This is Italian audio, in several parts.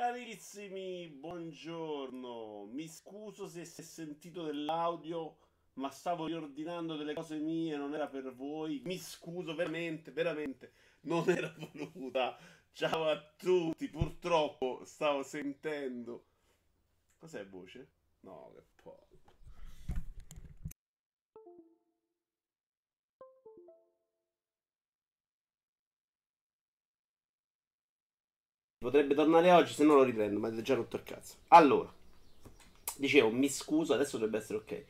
Carissimi, buongiorno. Mi scuso se si è sentito dell'audio, ma stavo riordinando delle cose mie, non era per voi. Mi scuso veramente, veramente, non era voluta. Ciao a tutti, purtroppo stavo sentendo. Cos'è voce? No, che po'. Potrebbe tornare oggi, se no lo riprendo, ma avete già rotto il cazzo. Allora, dicevo, mi scuso, adesso dovrebbe essere ok.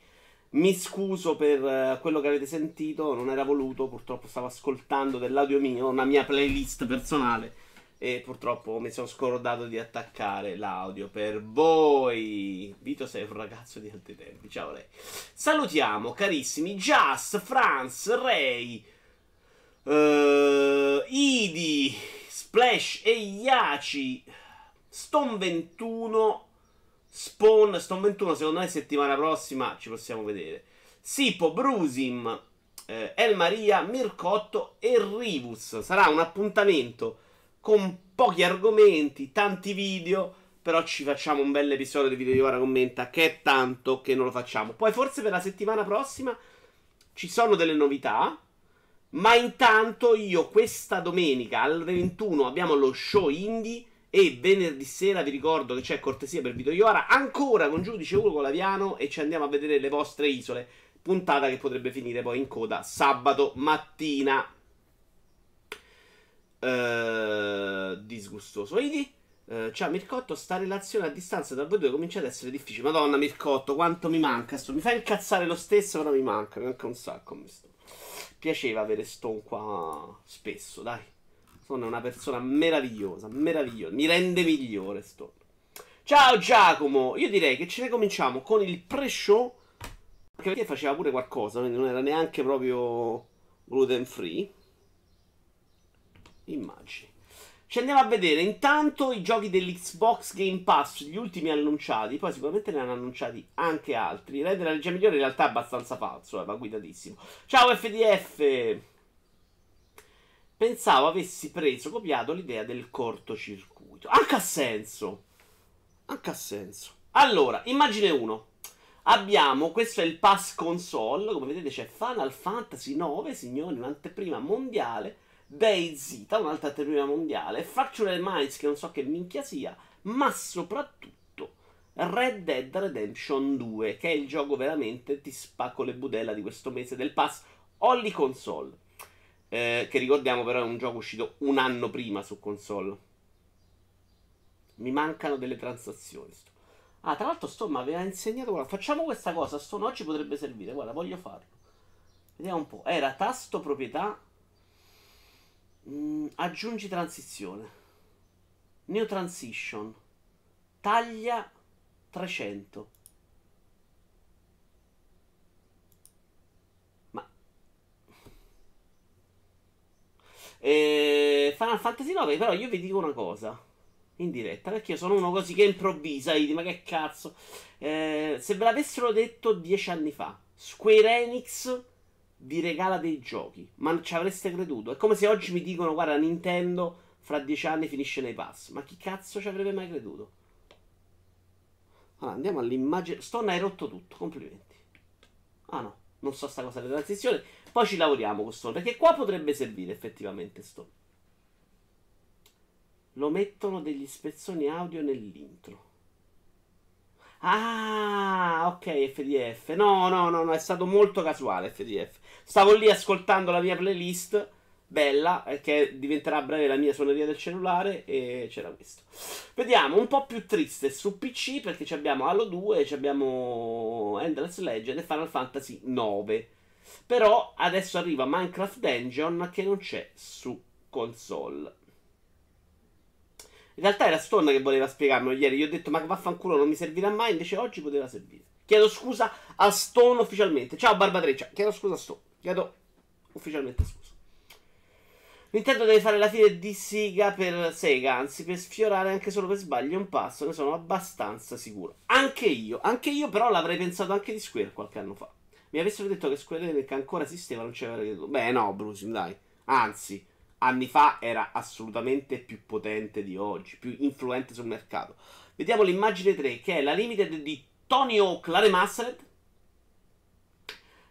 Mi scuso per eh, quello che avete sentito, non era voluto, purtroppo stavo ascoltando dell'audio mio, una mia playlist personale e purtroppo mi sono scordato di attaccare l'audio per voi. Vito sei un ragazzo di altri tempi, ciao lei. Salutiamo carissimi Just, Franz, Ray, uh, Idi, Splash e Yachi, Stone 21, Spawn, Stone 21 secondo me settimana prossima ci possiamo vedere. Sipo, Brusim, eh, El Maria, Mircotto e Rivus. Sarà un appuntamento con pochi argomenti, tanti video, però ci facciamo un bel episodio di video di ora commenta che è tanto che non lo facciamo. Poi forse per la settimana prossima ci sono delle novità ma intanto io questa domenica alle 21 abbiamo lo show indie e venerdì sera vi ricordo che c'è cortesia per Vito Iora ancora con Giudice Ugo Laviano e ci andiamo a vedere le vostre isole. Puntata che potrebbe finire poi in coda sabato mattina. Uh, disgustoso. Vedi? Uh, ciao Mircotto, sta relazione a distanza tra voi due comincia ad essere difficile. Madonna Mircotto, quanto mi manca. Sto. Mi fa incazzare lo stesso, però mi manca. Anche un sacco. Mi sto piaceva avere Stone qua spesso, dai. Stone è una persona meravigliosa, meravigliosa. Mi rende migliore Stone. Ciao Giacomo, io direi che ce ne cominciamo con il pre-show. Perché faceva pure qualcosa, quindi non era neanche proprio gluten free. Immagini. Ci andiamo a vedere intanto i giochi dell'Xbox Game Pass, gli ultimi annunciati, poi sicuramente ne hanno annunciati anche altri. Red della regia migliore in realtà è abbastanza falso, eh, va guidatissimo. Ciao FDF! Pensavo avessi preso, copiato l'idea del cortocircuito. Anche a senso. Anche a senso. Allora, immagine 1. Abbiamo, questo è il pass console, come vedete c'è Final Fantasy 9, signori, un'anteprima mondiale DayZ, un'altra anteprima mondiale, Fractured Minds, che non so che minchia sia, ma soprattutto Red Dead Redemption 2, che è il gioco veramente ti spacco le budella di questo mese del pass Only Console. Eh, che ricordiamo però è un gioco uscito un anno prima su console. Mi mancano delle transazioni. Ah, tra l'altro Stone mi aveva insegnato, guarda, facciamo questa cosa, Stone oggi potrebbe servire, guarda, voglio farlo. Vediamo un po'. Era tasto proprietà Mm, aggiungi transizione. New transition. Taglia 300. Ma... Eh, Final Fantasy 9, però io vi dico una cosa. In diretta, perché io sono uno così che improvvisa, Idi, ma che cazzo. Eh, se ve l'avessero detto dieci anni fa, Square Enix vi regala dei giochi, ma non ci avreste creduto. È come se oggi mi dicono, guarda, Nintendo fra dieci anni finisce nei pass. Ma chi cazzo ci avrebbe mai creduto? Allora, andiamo all'immagine. Stone hai rotto tutto, complimenti. Ah no, non so sta cosa delle transizioni. Poi ci lavoriamo con Stone, perché qua potrebbe servire effettivamente Stone. Lo mettono degli spezzoni audio nell'intro. Ah, ok, FDF. No, no, no, no, è stato molto casuale FDF. Stavo lì ascoltando la mia playlist, bella, eh, che diventerà a breve la mia suoneria del cellulare, e c'era questo. Vediamo, un po' più triste su PC, perché abbiamo Halo 2, abbiamo Endless Legend e Final Fantasy 9. Però adesso arriva Minecraft Dungeon che non c'è su console. In realtà era Stone che voleva spiegarmelo ieri. Gli ho detto, ma vaffanculo, non mi servirà mai. Invece oggi poteva servire. Chiedo scusa a Stone ufficialmente. Ciao Barbatreccia. Chiedo scusa a Stone. Chiedo ufficialmente scusa. Nintendo deve fare la fine di Sega per Sega, anzi per sfiorare anche solo per sbaglio un passo, ne sono abbastanza sicuro. Anche io, anche io però l'avrei pensato anche di Square qualche anno fa. Mi avessero detto che Square Enix ancora esisteva, non avrei creduto. Beh no, Bruce, dai. Anzi, anni fa era assolutamente più potente di oggi, più influente sul mercato. Vediamo l'immagine 3, che è la limited di Tony Hawk, la remastered.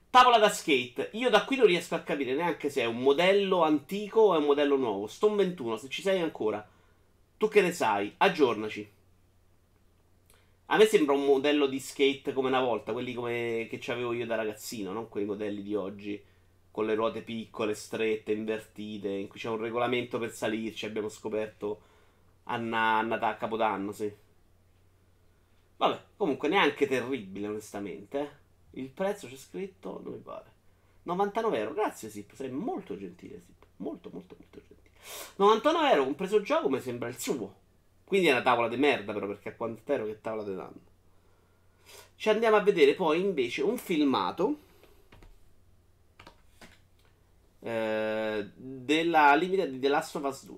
Tavola da skate. Io da qui non riesco a capire neanche se è un modello antico o è un modello nuovo. Stone 21, se ci sei ancora. Tu che ne sai? Aggiornaci. A me sembra un modello di skate come una volta, quelli come che avevo io da ragazzino, non quei modelli di oggi con le ruote piccole, strette, invertite, in cui c'è un regolamento per salirci, abbiamo scoperto a, na- a Capodanno, sì. Vabbè, comunque neanche terribile, onestamente. Eh. Il prezzo c'è scritto, non mi pare. 99 euro, grazie Sip, sei molto gentile Sip, molto molto molto gentile. 99 euro, compreso gioco, mi sembra il suo. Quindi è una tavola di merda, però, perché a quanto ero che tavola ti danno. Ci andiamo a vedere poi invece un filmato eh, della limite di The Last of Us 2.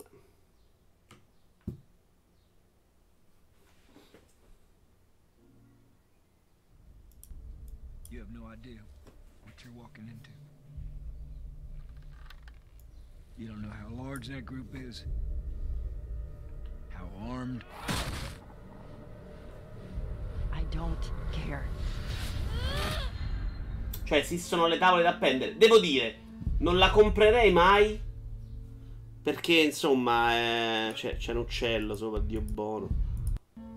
You have no idea what you're walking into. You don't know how large that group is, how armed. I don't care. Cioè, esistono le tavole da appendere. Devo dire, non la comprerei mai. Perché, insomma, è... c'è, c'è un uccello sopra, Dio buono.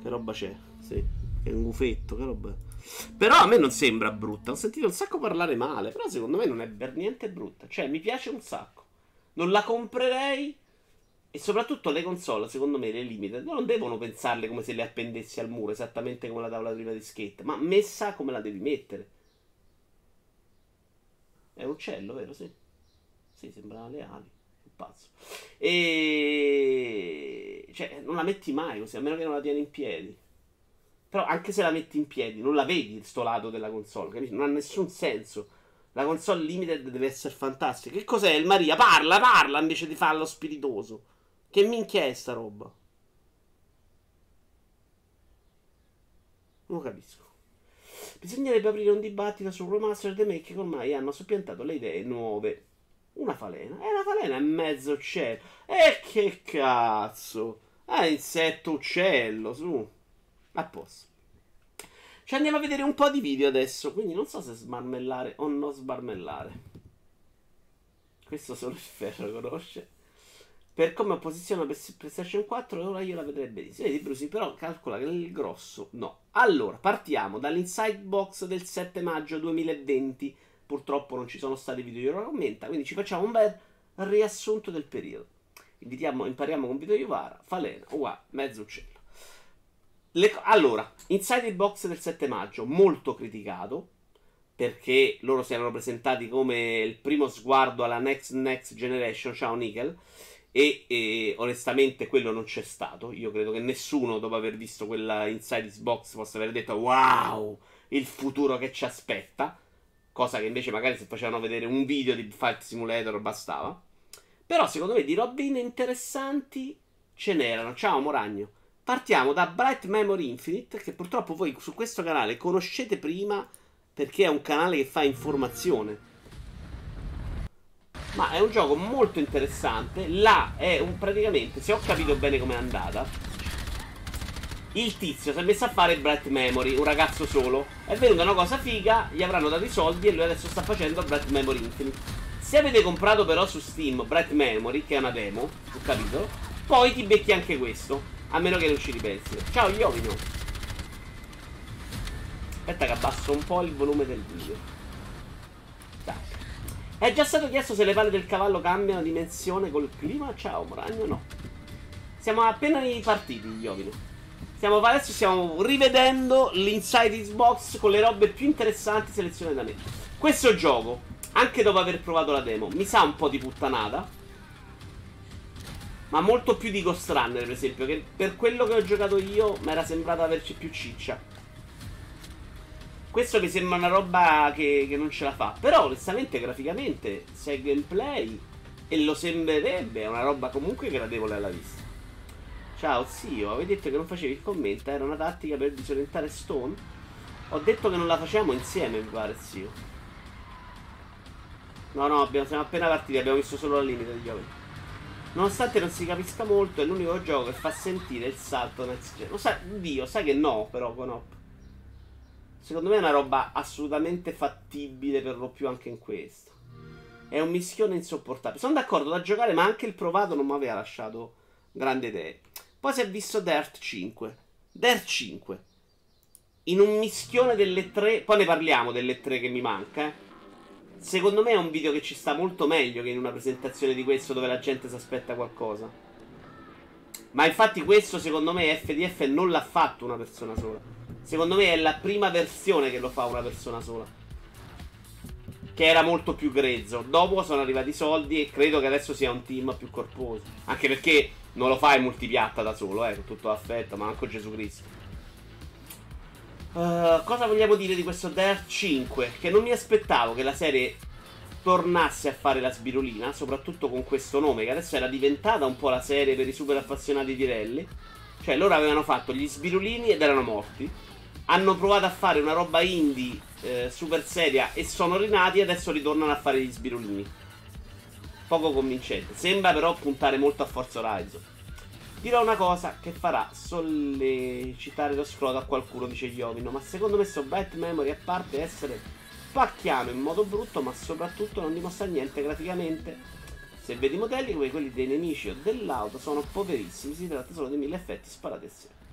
Che roba c'è? Sì, è un gufetto, che roba. Però a me non sembra brutta. Ho sentito un sacco parlare male. Però secondo me non è per niente brutta. Cioè, mi piace un sacco. Non la comprerei. E soprattutto le console, secondo me, le limited, non devono pensarle come se le appendessi al muro, esattamente come la tavola prima di skate, ma messa come la devi mettere. È un uccello, vero? Sì. Sì, sembrano le ali. Un pazzo. E... Cioè, non la metti mai così, a meno che non la tieni in piedi. Però anche se la metti in piedi, non la vedi sto lato della console, capisci? Non ha nessun senso. La console limited deve essere fantastica. Che cos'è il Maria? Parla, parla invece di farlo spiritoso. Che minchia è sta roba? Non capisco. Bisognerebbe aprire un dibattito sul remaster The Make che ormai hanno soppiantato le idee nuove. Una falena. È una falena in mezzo cielo. E che cazzo. Ah, insetto uccello, su. A posto. Ci andiamo a vedere un po' di video adesso. Quindi non so se smarmellare o non smarmellare. Questo solo il ferro conosce. Per come ho posizionato PlayStation 4, ora io la vedrei benissimo. Vedi, Brusi, però calcola che il grosso no. Allora, partiamo dall'inside box del 7 maggio 2020. Purtroppo non ci sono stati video di Commenta, quindi ci facciamo un bel riassunto del periodo. Invitiamo, impariamo con video Iovara, Falena, uguale, mezzo uccello. Le, allora, Inside Box del 7 maggio, molto criticato, perché loro si erano presentati come il primo sguardo alla Next Next Generation, ciao Nickel, e, e, onestamente quello non c'è stato. Io credo che nessuno, dopo aver visto quella Inside Box, possa aver detto wow, il futuro che ci aspetta. Cosa che invece magari se facevano vedere un video di Fight Simulator bastava. Però secondo me di robine interessanti ce n'erano. Ciao Moragno. Partiamo da Bright Memory Infinite, che purtroppo voi su questo canale conoscete prima perché è un canale che fa informazione. Ma è un gioco molto interessante. Là è un praticamente, se ho capito bene com'è andata, il tizio si è messo a fare Bright Memory, un ragazzo solo. È venuta una cosa figa, gli avranno dato i soldi e lui adesso sta facendo Bright Memory Infinite. Se avete comprato però su Steam Bright Memory, che è una demo, ho capito, poi ti becchi anche questo. A meno che non ci ripensi. Ciao Iovino. Aspetta che abbasso un po' il volume del video. Dai. È già stato chiesto se le palle del cavallo cambiano dimensione col clima? Ciao Moragno, no. Siamo appena partiti, Iovino. Stiamo, adesso stiamo rivedendo l'Inside Xbox con le robe più interessanti selezionate da me. Questo gioco, anche dopo aver provato la demo, mi sa un po' di puttanata. Ma molto più di Ghost Runner, per esempio, che per quello che ho giocato io mi era sembrato averci più ciccia. Questo mi sembra una roba che, che non ce la fa. Però, onestamente, graficamente, se è gameplay, e lo sembrerebbe, è una roba comunque gradevole alla vista. Ciao zio, avevi detto che non facevi il commento, era una tattica per disorientare Stone? Ho detto che non la facciamo insieme, mi pare, zio. No, no, abbiamo, siamo appena partiti, abbiamo visto solo la limite di giochi. Nonostante non si capisca molto, è l'unico gioco che fa sentire il salto next gen. Lo sai, Dio, sai che no, però, con Op. Secondo me è una roba assolutamente fattibile per lo più anche in questo. È un mischione insopportabile. Sono d'accordo da giocare, ma anche il provato non mi aveva lasciato grande idee. Poi si è visto Dirt 5. Dirt 5. In un mischione delle tre. Poi ne parliamo delle tre che mi manca. Eh. Secondo me è un video che ci sta molto meglio che in una presentazione di questo dove la gente si aspetta qualcosa. Ma infatti questo secondo me FDF non l'ha fatto una persona sola. Secondo me è la prima versione che lo fa una persona sola. Che era molto più grezzo. Dopo sono arrivati i soldi e credo che adesso sia un team più corposo. Anche perché non lo fai multipiatta da solo, eh, con tutto l'affetto, ma anche Gesù Cristo. Uh, cosa vogliamo dire di questo Dirt 5? Che non mi aspettavo che la serie tornasse a fare la sbirolina, soprattutto con questo nome, che adesso era diventata un po' la serie per i super appassionati di rally. Cioè, loro avevano fatto gli sbirolini ed erano morti. Hanno provato a fare una roba indie eh, super seria e sono rinati e adesso ritornano a fare gli sbirolini poco convincente. Sembra però puntare molto a Forza Horizon. Dirò una cosa che farà sollecitare lo scroto a qualcuno, dice Iovino, ma secondo me sto Bite Memory, a parte essere pacchiano in modo brutto, ma soprattutto non dimostra niente graficamente. Se vedi modelli come quelli dei nemici o dell'auto, sono poverissimi, si tratta solo di mille effetti sparati assieme.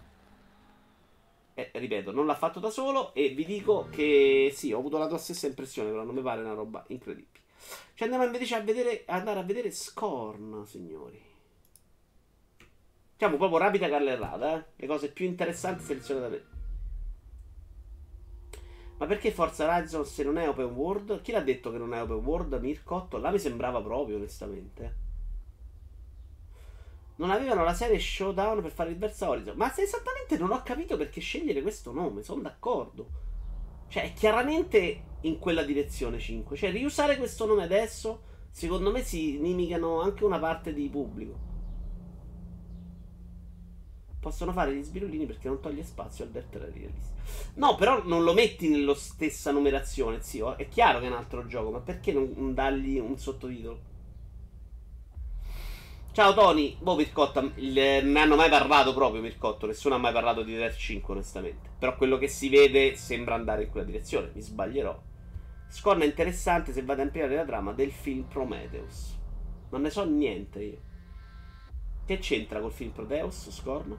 Eh, ripeto, non l'ha fatto da solo e vi dico che sì, ho avuto la tua stessa impressione, però non mi pare una roba incredibile. Ci andiamo invece a vedere, andare a vedere Scorn, signori. Diciamo proprio rapida carrellata, eh? Le cose più interessanti selezionate da me. Ma perché Forza Horizon se non è open world? Chi l'ha detto che non è open world? Mircotto? Là mi sembrava proprio, onestamente. Non avevano la serie Showdown per fare il Versa Horizon. Ma se esattamente non ho capito perché scegliere questo nome, sono d'accordo. Cioè, è chiaramente in quella direzione 5. Cioè, riusare questo nome adesso, secondo me si inimicano anche una parte di pubblico. Possono fare gli sbirulini perché non toglie spazio al Dirt Rally. No, però non lo metti nella stessa numerazione, zio. È chiaro che è un altro gioco, ma perché non dargli un sottotitolo? Ciao Tony, boh Mircotto, ne hanno mai parlato proprio Mircotto, nessuno ha mai parlato di Death 5 onestamente. Però quello che si vede sembra andare in quella direzione, mi sbaglierò. Scorn è interessante se vado a ampliare la trama del film Prometheus. Non ne so niente io. Che c'entra col film Prometheus, Scorn?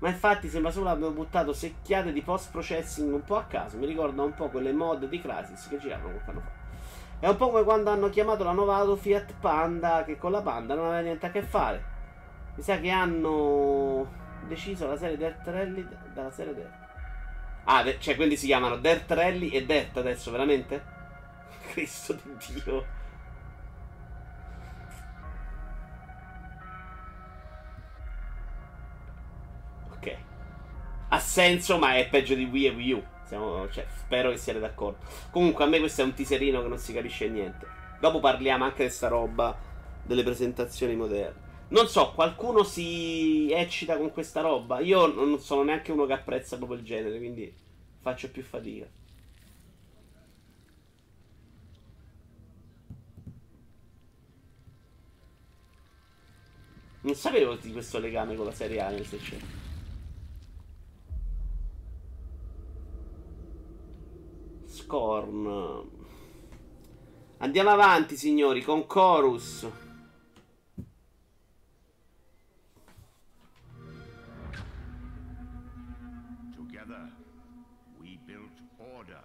Ma infatti sembra solo abbiamo buttato secchiate di post processing un po' a caso. Mi ricorda un po' quelle mod di Crysis che giravano qualche anno fa. È un po' come quando hanno chiamato la nuova auto Fiat Panda, che con la Panda non aveva niente a che fare. Mi sa che hanno deciso la serie Dirt Rally dalla serie Dirt. Ah, cioè quindi si chiamano Dirt Rally e Dirt adesso, veramente? Cristo di Dio. Ok. Ha senso, ma è peggio di Wii e Wii U. Siamo, cioè, spero che siate d'accordo. Comunque, a me questo è un teaserino che non si capisce niente. Dopo parliamo anche di sta roba delle presentazioni moderne. Non so, qualcuno si eccita con questa roba. Io non sono neanche uno che apprezza proprio il genere, quindi faccio più fatica. Non sapevo di questo legame con la serie A nel 600. Scorn. Andiamo avanti, signori, con Chorus. Together we built order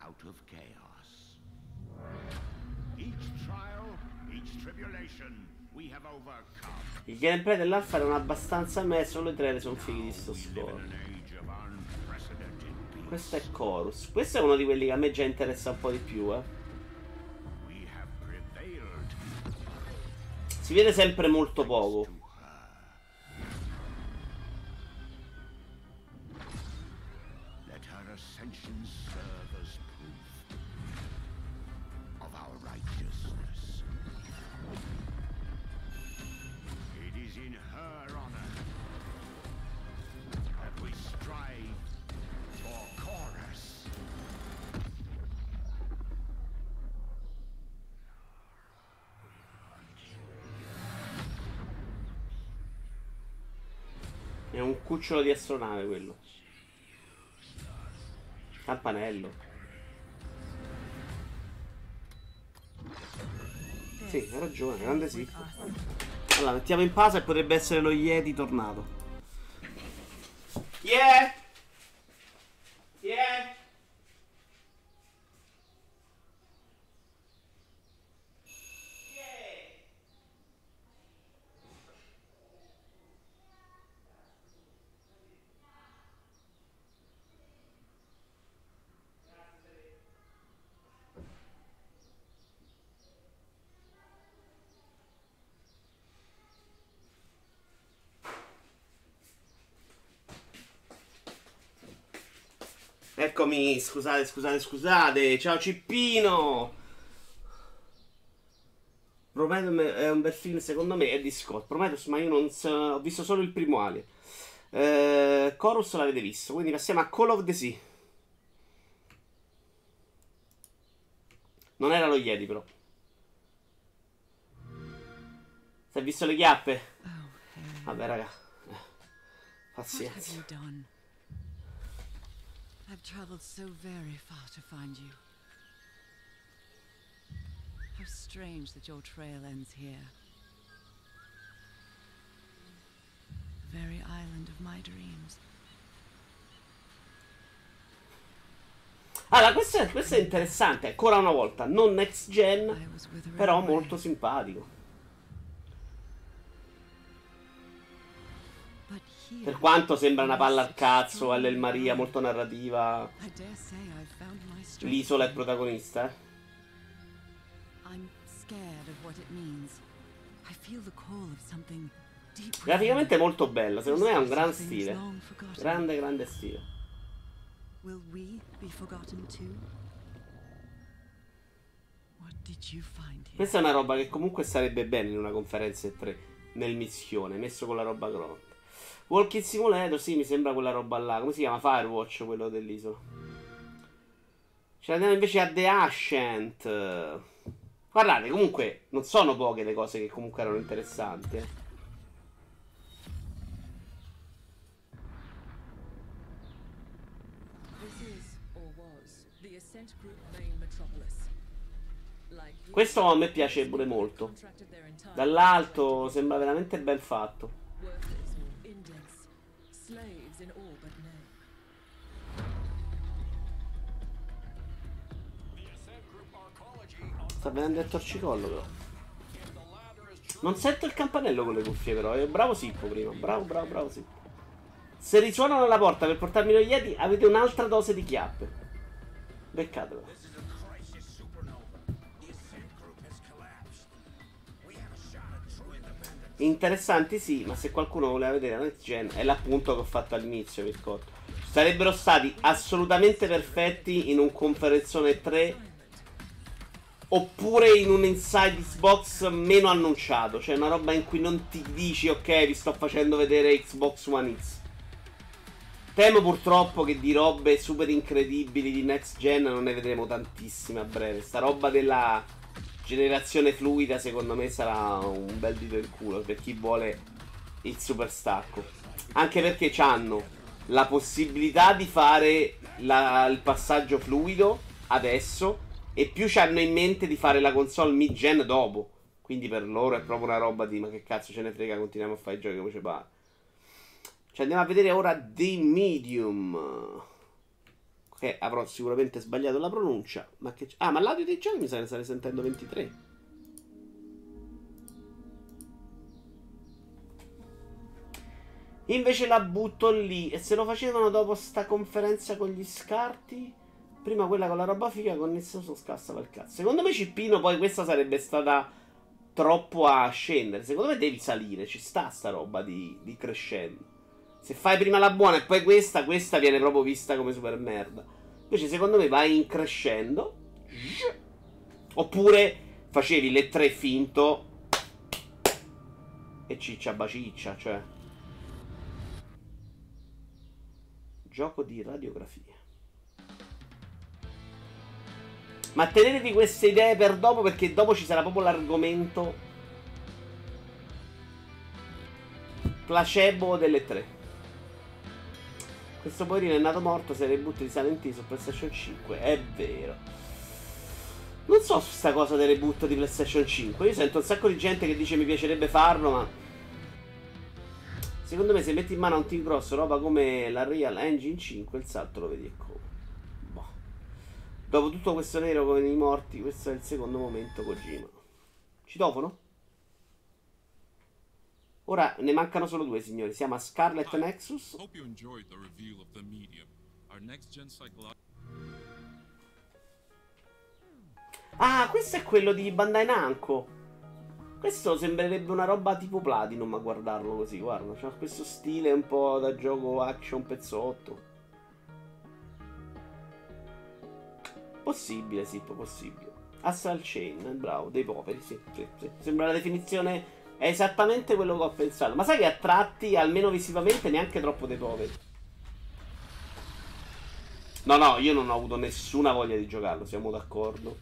out of chaos. Each trial, each tribulation we have overcome. Il gameplay dell'alfa era abbastanza a me, solo i trailer sono fighi di sto score. Questo è Chorus. Questo è uno di quelli che a me già interessa un po' di più, eh. Si vede sempre molto poco. Cucciolo di astronave quello. Campanello. Sì, hai ragione, grande sì. Allora, mettiamo in pausa e potrebbe essere lo Yeti tornato. Yeah! Eccomi, scusate, scusate, scusate. Ciao Cippino. Prometheus è un bel film, secondo me, è di Scott. Prometheus, ma io non so, ho visto solo il primo Alien. Eh, Chorus l'avete visto, quindi passiamo a Call of the Sea. Non era lo Yeti, però. Si è visto le chiappe? Oh, Vabbè, raga. Eh, pazienza. I've traveled so very far to find you. How strange that your trail ends here. The very island of my dreams. Allora, questo è, questo è interessante, ancora una volta, non next gen, però molto simpatico. Per quanto sembra una palla al cazzo, Ellen Maria, molto narrativa. L'isola è protagonista. Eh. Graficamente è molto bella, secondo me ha un gran stile. Grande, grande stile. Questa è una roba che comunque sarebbe bene in una conferenza 3 nel missione, messo con la roba crono. Walking Simulator, sì, mi sembra quella roba là. Come si chiama? Firewatch, quello dell'isola. Ce l'andiamo invece a The Ascent. Guardate, comunque, non sono poche le cose che comunque erano interessanti. Eh. Questo a me piace pure molto. Dall'alto sembra veramente ben fatto. Sta venendo il torcicollo però. Non sento il campanello con le cuffie però. Eh. Bravo Sippo prima. Bravo, bravo, bravo Sippo. Se risuonano alla porta per portarmi lo Yeti avete un'altra dose di chiappe. Beccatelo. Interessanti sì, ma se qualcuno voleva vedere la next gen è l'appunto che ho fatto all'inizio, Viscotto. Sarebbero stati assolutamente perfetti in un conferenzone 3 Oppure in un inside Xbox meno annunciato. Cioè una roba in cui non ti dici ok vi sto facendo vedere Xbox One X. Temo purtroppo che di robe super incredibili di next gen non ne vedremo tantissime a breve. Sta roba della generazione fluida secondo me sarà un bel dito in culo per chi vuole il super stacco. Anche perché hanno la possibilità di fare la, il passaggio fluido adesso e più ci hanno in mente di fare la console mid-gen dopo. Quindi per loro è proprio una roba di ma che cazzo ce ne frega, continuiamo a fare i giochi come ci pare. Ci andiamo a vedere ora The Medium. Che avrò sicuramente sbagliato la pronuncia. Ma che... Ah, ma l'audio dei giochi mi sa che stai sentendo 23. Invece la butto lì. E se lo facevano dopo sta conferenza con gli scarti? Prima quella con la roba figa, con nessuno scassava il cazzo. Secondo me Cippino poi questa sarebbe stata troppo a scendere. Secondo me devi salire, ci sta sta roba di, di crescendo. Se fai prima la buona e poi questa, questa viene proprio vista come super merda. Invece secondo me vai in crescendo. Oppure facevi le tre finto e ciccia baciccia, cioè. Gioco di radiografia. Ma tenetevi queste idee per dopo perché dopo ci sarà proprio l'argomento placebo delle tre. Questo poverino è nato morto se butti di Silent Hill su PlayStation 5. È vero. Non so su sta cosa delle reboot di PlayStation 5. Io sento un sacco di gente che dice mi piacerebbe farlo, ma. Secondo me se metti in mano un team grosso roba come la Real Engine 5, il salto lo vedi e come. Boh. Dopo tutto questo nero con i morti, questo è il secondo momento Kojima. Citofono? Ora ne mancano solo due, signori. Siamo a Scarlet Nexus. Ah, questo è quello di Bandai Namco. Questo sembrerebbe una roba tipo Platinum a guardarlo così, guarda. C'ha questo stile un po' da gioco action pezzotto. Possibile, sì, possibile. Astral Chain, bravo, dei poveri, sì, sì, sì. Sembra la definizione è esattamente quello che ho pensato. Ma sai che a tratti, almeno visivamente, neanche troppo dei poveri. No, no, io non ho avuto nessuna voglia di giocarlo, siamo d'accordo.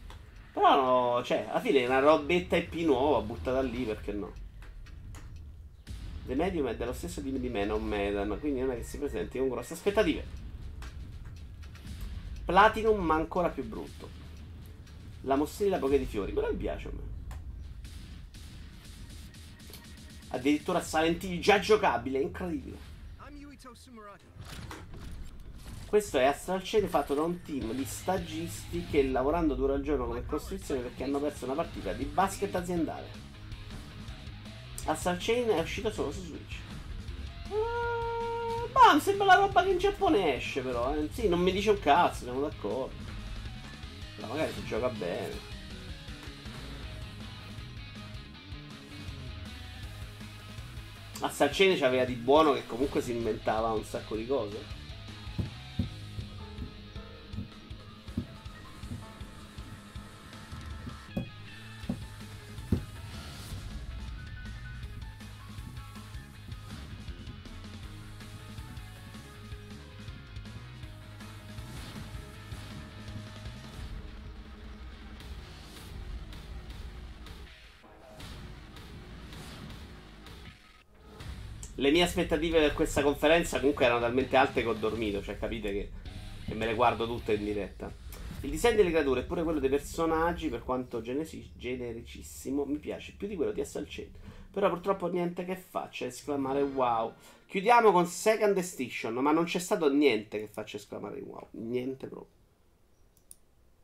Però, no, cioè, alla fine è una robetta IP nuova, buttata lì, perché no? The Medium è dello stesso team di me, non Medan, quindi non è che si presenti con grosse aspettative. Platinum, ma ancora più brutto. La mostrina poche di fiori, quello mi piace a me. Addirittura Silent Hill già giocabile, incredibile. Questo è Astral Chain fatto da un team di stagisti che lavorando dura il giorno come costruzione perché hanno perso una partita di basket aziendale. Astral Chain è uscito solo su Switch. Uh, bah, sembra la roba che in Giappone esce però. Eh. Sì, non mi dice un cazzo, siamo d'accordo. Però magari si gioca bene. A Salcene c'aveva di buono che comunque si inventava un sacco di cose. Le mie aspettative per questa conferenza comunque erano talmente alte che ho dormito, cioè capite che, che me le guardo tutte in diretta. Il disegno delle creature e pure quello dei personaggi, per quanto genesi- genericissimo, mi piace più di quello di Assalcento. Però purtroppo niente che faccia esclamare wow. Chiudiamo con Second Station, ma non c'è stato niente che faccia esclamare wow. Niente proprio.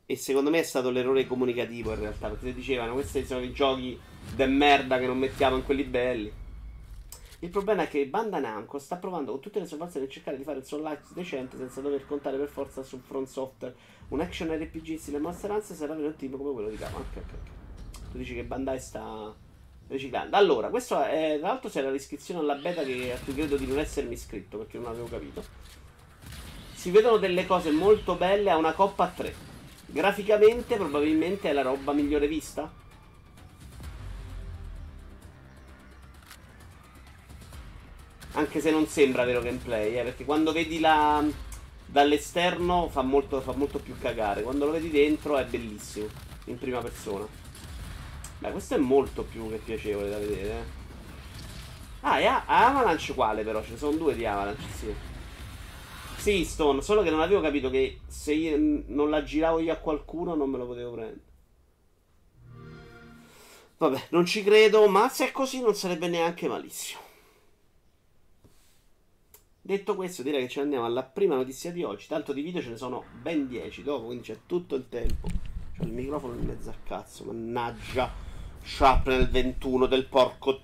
E secondo me è stato l'errore comunicativo in realtà, perché dicevano questi sono i giochi de merda che non mettiamo in quelli belli. Il problema è che Banda Namco sta provando con tutte le sue forze nel cercare di fare suo live decente senza dover contare per forza su Front Software. Un action RPG in stile Monster Hunter avere un team come quello di Kama. Ok, ok, ok. Tu dici che Bandai sta riciclando. Allora, questo è, tra l'altro c'era l'iscrizione alla beta che, a cui credo di non essermi iscritto perché non avevo capito. Si vedono delle cose molto belle a una coppa a 3. Graficamente probabilmente è la roba migliore vista. Anche se non sembra vero gameplay, eh, perché quando vedi la... dall'esterno fa molto, fa molto più cagare. Quando lo vedi dentro è bellissimo, in prima persona. Beh, questo è molto più che piacevole da vedere. Eh. Ah, è Avalanche quale però? Ce ne sono due di Avalanche, sì. Sì, Stone, solo che non avevo capito che se io non la giravo io a qualcuno non me lo potevo prendere. Vabbè, non ci credo, ma se è così non sarebbe neanche malissimo. Detto questo, direi che ci andiamo alla prima notizia di oggi. Tanto di video ce ne sono ben 10 dopo, quindi c'è tutto il tempo. C'ho il microfono in mezzo a cazzo, mannaggia. Sharp nel 21 del porco.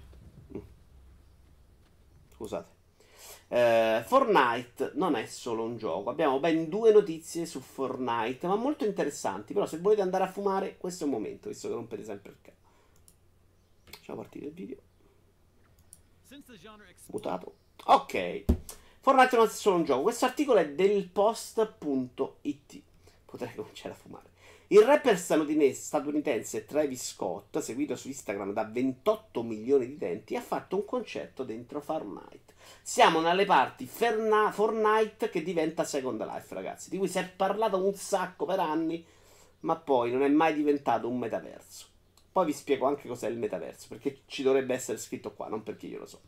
Scusate. Eh, Fortnite non è solo un gioco. Abbiamo ben due notizie su Fortnite, ma molto interessanti. Però se volete andare a fumare, questo è il momento, visto che rompete sempre il cazzo. Facciamo partire il video. Mutato. Ok. Fortnite non è solo un gioco. Questo articolo è del post.it. Potrei cominciare a fumare. Il rapper statunitense Travis Scott, seguito su Instagram da 28 milioni di utenti, ha fatto un concerto dentro Fortnite. Siamo nelle parti Ferna- Fortnite che diventa Second Life, ragazzi, di cui si è parlato un sacco per anni, ma poi non è mai diventato un metaverso. Poi vi spiego anche cos'è il metaverso, perché ci dovrebbe essere scritto qua, non perché io lo so.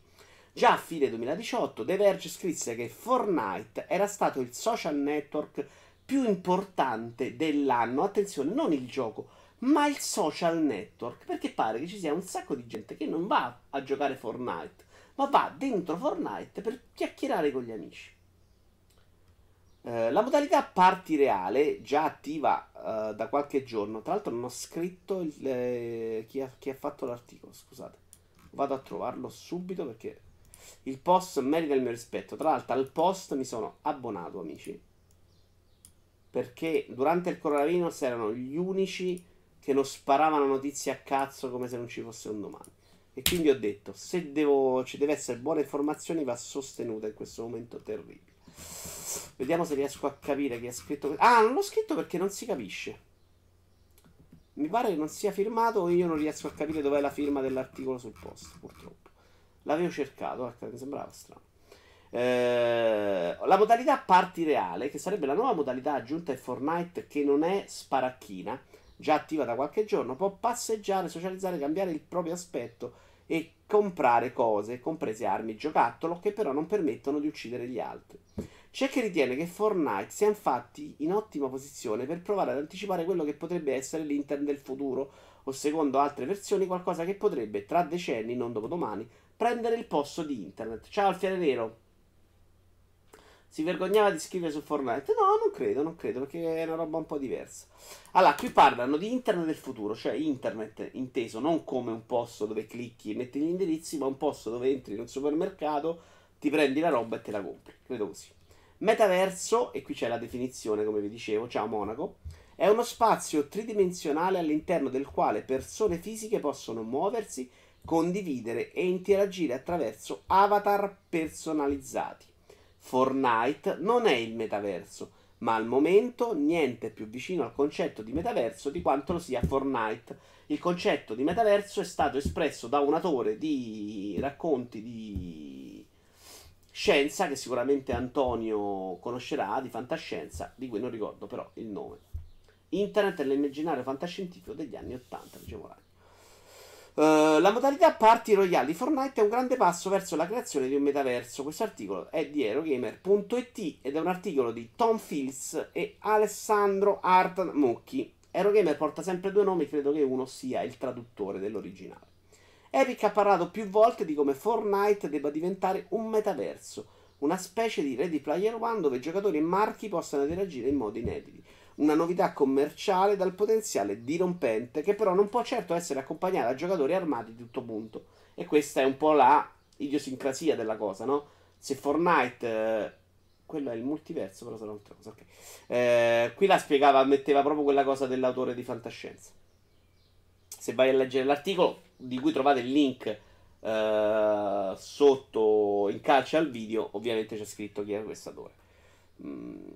Già a fine 2018 The Verge scrisse che Fortnite era stato il social network più importante dell'anno. Attenzione, non il gioco, ma il social network. Perché pare che ci sia un sacco di gente che non va a giocare Fortnite, ma va dentro Fortnite per chiacchierare con gli amici. Eh, la modalità party reale, già attiva uh, da qualche giorno, tra l'altro non ho scritto il, eh, chi, ha, chi ha fatto l'articolo, scusate, vado a trovarlo subito perché il post merita il mio rispetto. Tra l'altro al post mi sono abbonato, amici. Perché durante il coronavirus erano gli unici che non sparavano notizie a cazzo come se non ci fosse un domani. E quindi ho detto, se devo, ci deve essere buone informazioni va sostenuta in questo momento terribile. Vediamo se riesco a capire chi ha scritto. Ah, non l'ho scritto perché non si capisce. Mi pare che non sia firmato o io non riesco a capire dov'è la firma dell'articolo sul post, purtroppo. L'avevo cercato, ecco, mi sembrava strano. Eh, la modalità party reale, che sarebbe la nuova modalità aggiunta a Fortnite che non è sparacchina, già attiva da qualche giorno, può passeggiare, socializzare, cambiare il proprio aspetto e comprare cose, comprese armi, giocattolo, che però non permettono di uccidere gli altri. C'è chi ritiene che Fortnite sia infatti in ottima posizione per provare ad anticipare quello che potrebbe essere l'internet del futuro, o secondo altre versioni qualcosa che potrebbe, tra decenni, non dopodomani, prendere il posto di internet. Ciao Alfiere Nero. Si vergognava di scrivere su Fortnite? No, non credo, non credo, perché è una roba un po' diversa. Allora, qui parlano di internet del futuro, cioè internet inteso non come un posto dove clicchi e metti gli indirizzi, ma un posto dove entri in un supermercato, ti prendi la roba e te la compri. Credo così. Metaverso, e qui c'è la definizione, come vi dicevo, ciao Monaco, è uno spazio tridimensionale all'interno del quale persone fisiche possono muoversi condividere e interagire attraverso avatar personalizzati. Fortnite non è il metaverso, ma al momento niente più vicino al concetto di metaverso di quanto lo sia Fortnite. Il concetto di metaverso è stato espresso da un autore di racconti di scienza che sicuramente Antonio conoscerà, di fantascienza, di cui non ricordo però il nome. Internet è l'immaginario fantascientifico degli anni 80, dicevo Ragni. Uh, la modalità party royale di Fortnite è un grande passo verso la creazione di un metaverso. Questo articolo è di Erogamer.it ed è un articolo di Tom Fields e Alessandro Artan Mucchi. Erogamer porta sempre due nomi, credo che uno sia il traduttore dell'originale. Epic ha parlato più volte di come Fortnite debba diventare un metaverso, una specie di Ready Player One dove giocatori e marchi possano interagire in modi inediti una novità commerciale dal potenziale dirompente che però non può certo essere accompagnata da giocatori armati di tutto punto. E questa è un po' la idiosincrasia della cosa, no? Se Fortnite... Eh, quello è il multiverso, però sarà un'altra cosa. Okay. Eh, qui la spiegava, metteva proprio quella cosa dell'autore di fantascienza. Se vai a leggere l'articolo, di cui trovate il link eh, sotto in calce al video, ovviamente c'è scritto chi è questo autore. Mm,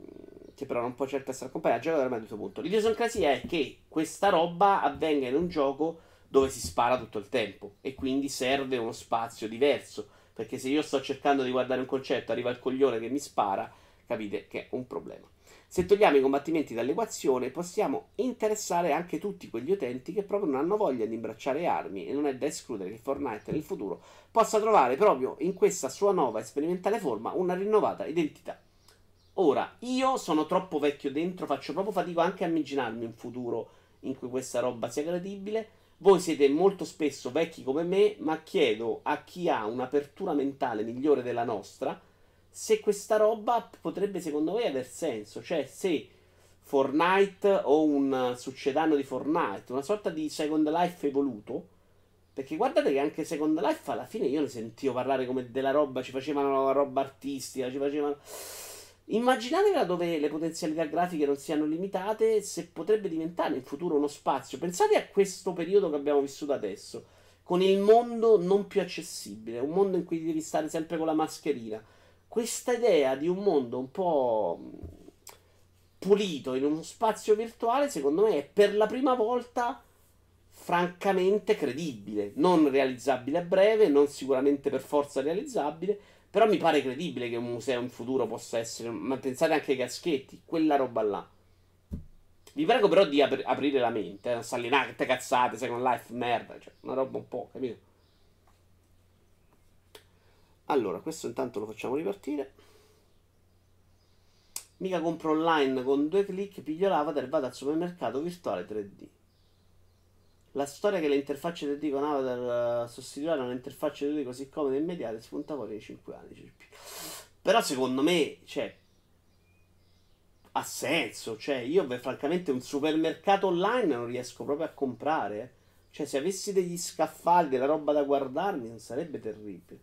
che però non può certo essere accompagnato a giocare a questo punto. L'idiosincrasia è che questa roba avvenga in un gioco dove si spara tutto il tempo e quindi serve uno spazio diverso. Perché se io sto cercando di guardare un concetto, arriva il coglione che mi spara, capite che è un problema. Se togliamo i combattimenti dall'equazione, possiamo interessare anche tutti quegli utenti che proprio non hanno voglia di imbracciare armi e non è da escludere che Fortnite nel futuro possa trovare proprio in questa sua nuova e sperimentale forma una rinnovata identità. Ora, io sono troppo vecchio dentro, faccio proprio fatica anche a immaginarmi un futuro in cui questa roba sia gradibile. Voi siete molto spesso vecchi come me, ma chiedo a chi ha un'apertura mentale migliore della nostra se questa roba potrebbe secondo voi aver senso. Cioè, se Fortnite o un succedano di Fortnite, una sorta di Second Life evoluto. Perché guardate che anche Second Life alla fine io ne sentivo parlare come della roba, ci facevano roba artistica, ci facevano Immaginatela dove le potenzialità grafiche non siano limitate, se potrebbe diventare in futuro uno spazio. Pensate a questo periodo che abbiamo vissuto adesso, con il mondo non più accessibile, un mondo in cui devi stare sempre con la mascherina. Questa idea di un mondo un po' pulito in uno spazio virtuale, secondo me, è per la prima volta francamente credibile, non realizzabile a breve, non sicuramente per forza realizzabile però mi pare credibile che un museo in futuro possa essere. Ma pensate anche ai caschetti, quella roba là. Vi prego però di ap- aprire la mente, non sta lì, nah, che cazzate, Second Life, merda, cioè, una roba un po', capito? Allora, questo intanto lo facciamo ripartire. Mica compro online con due clic, piglio l'avatar e vado al supermercato virtuale 3D. La storia che le interfacce 3D con avatar sostituiranno un'interfaccia 3D così comode e immediata spunta fuori nei 5 anni. Però secondo me, cioè, ha senso. Cioè, io beh, francamente un supermercato online non riesco proprio a comprare. Cioè, se avessi degli scaffali, della roba da guardarmi, non sarebbe terribile.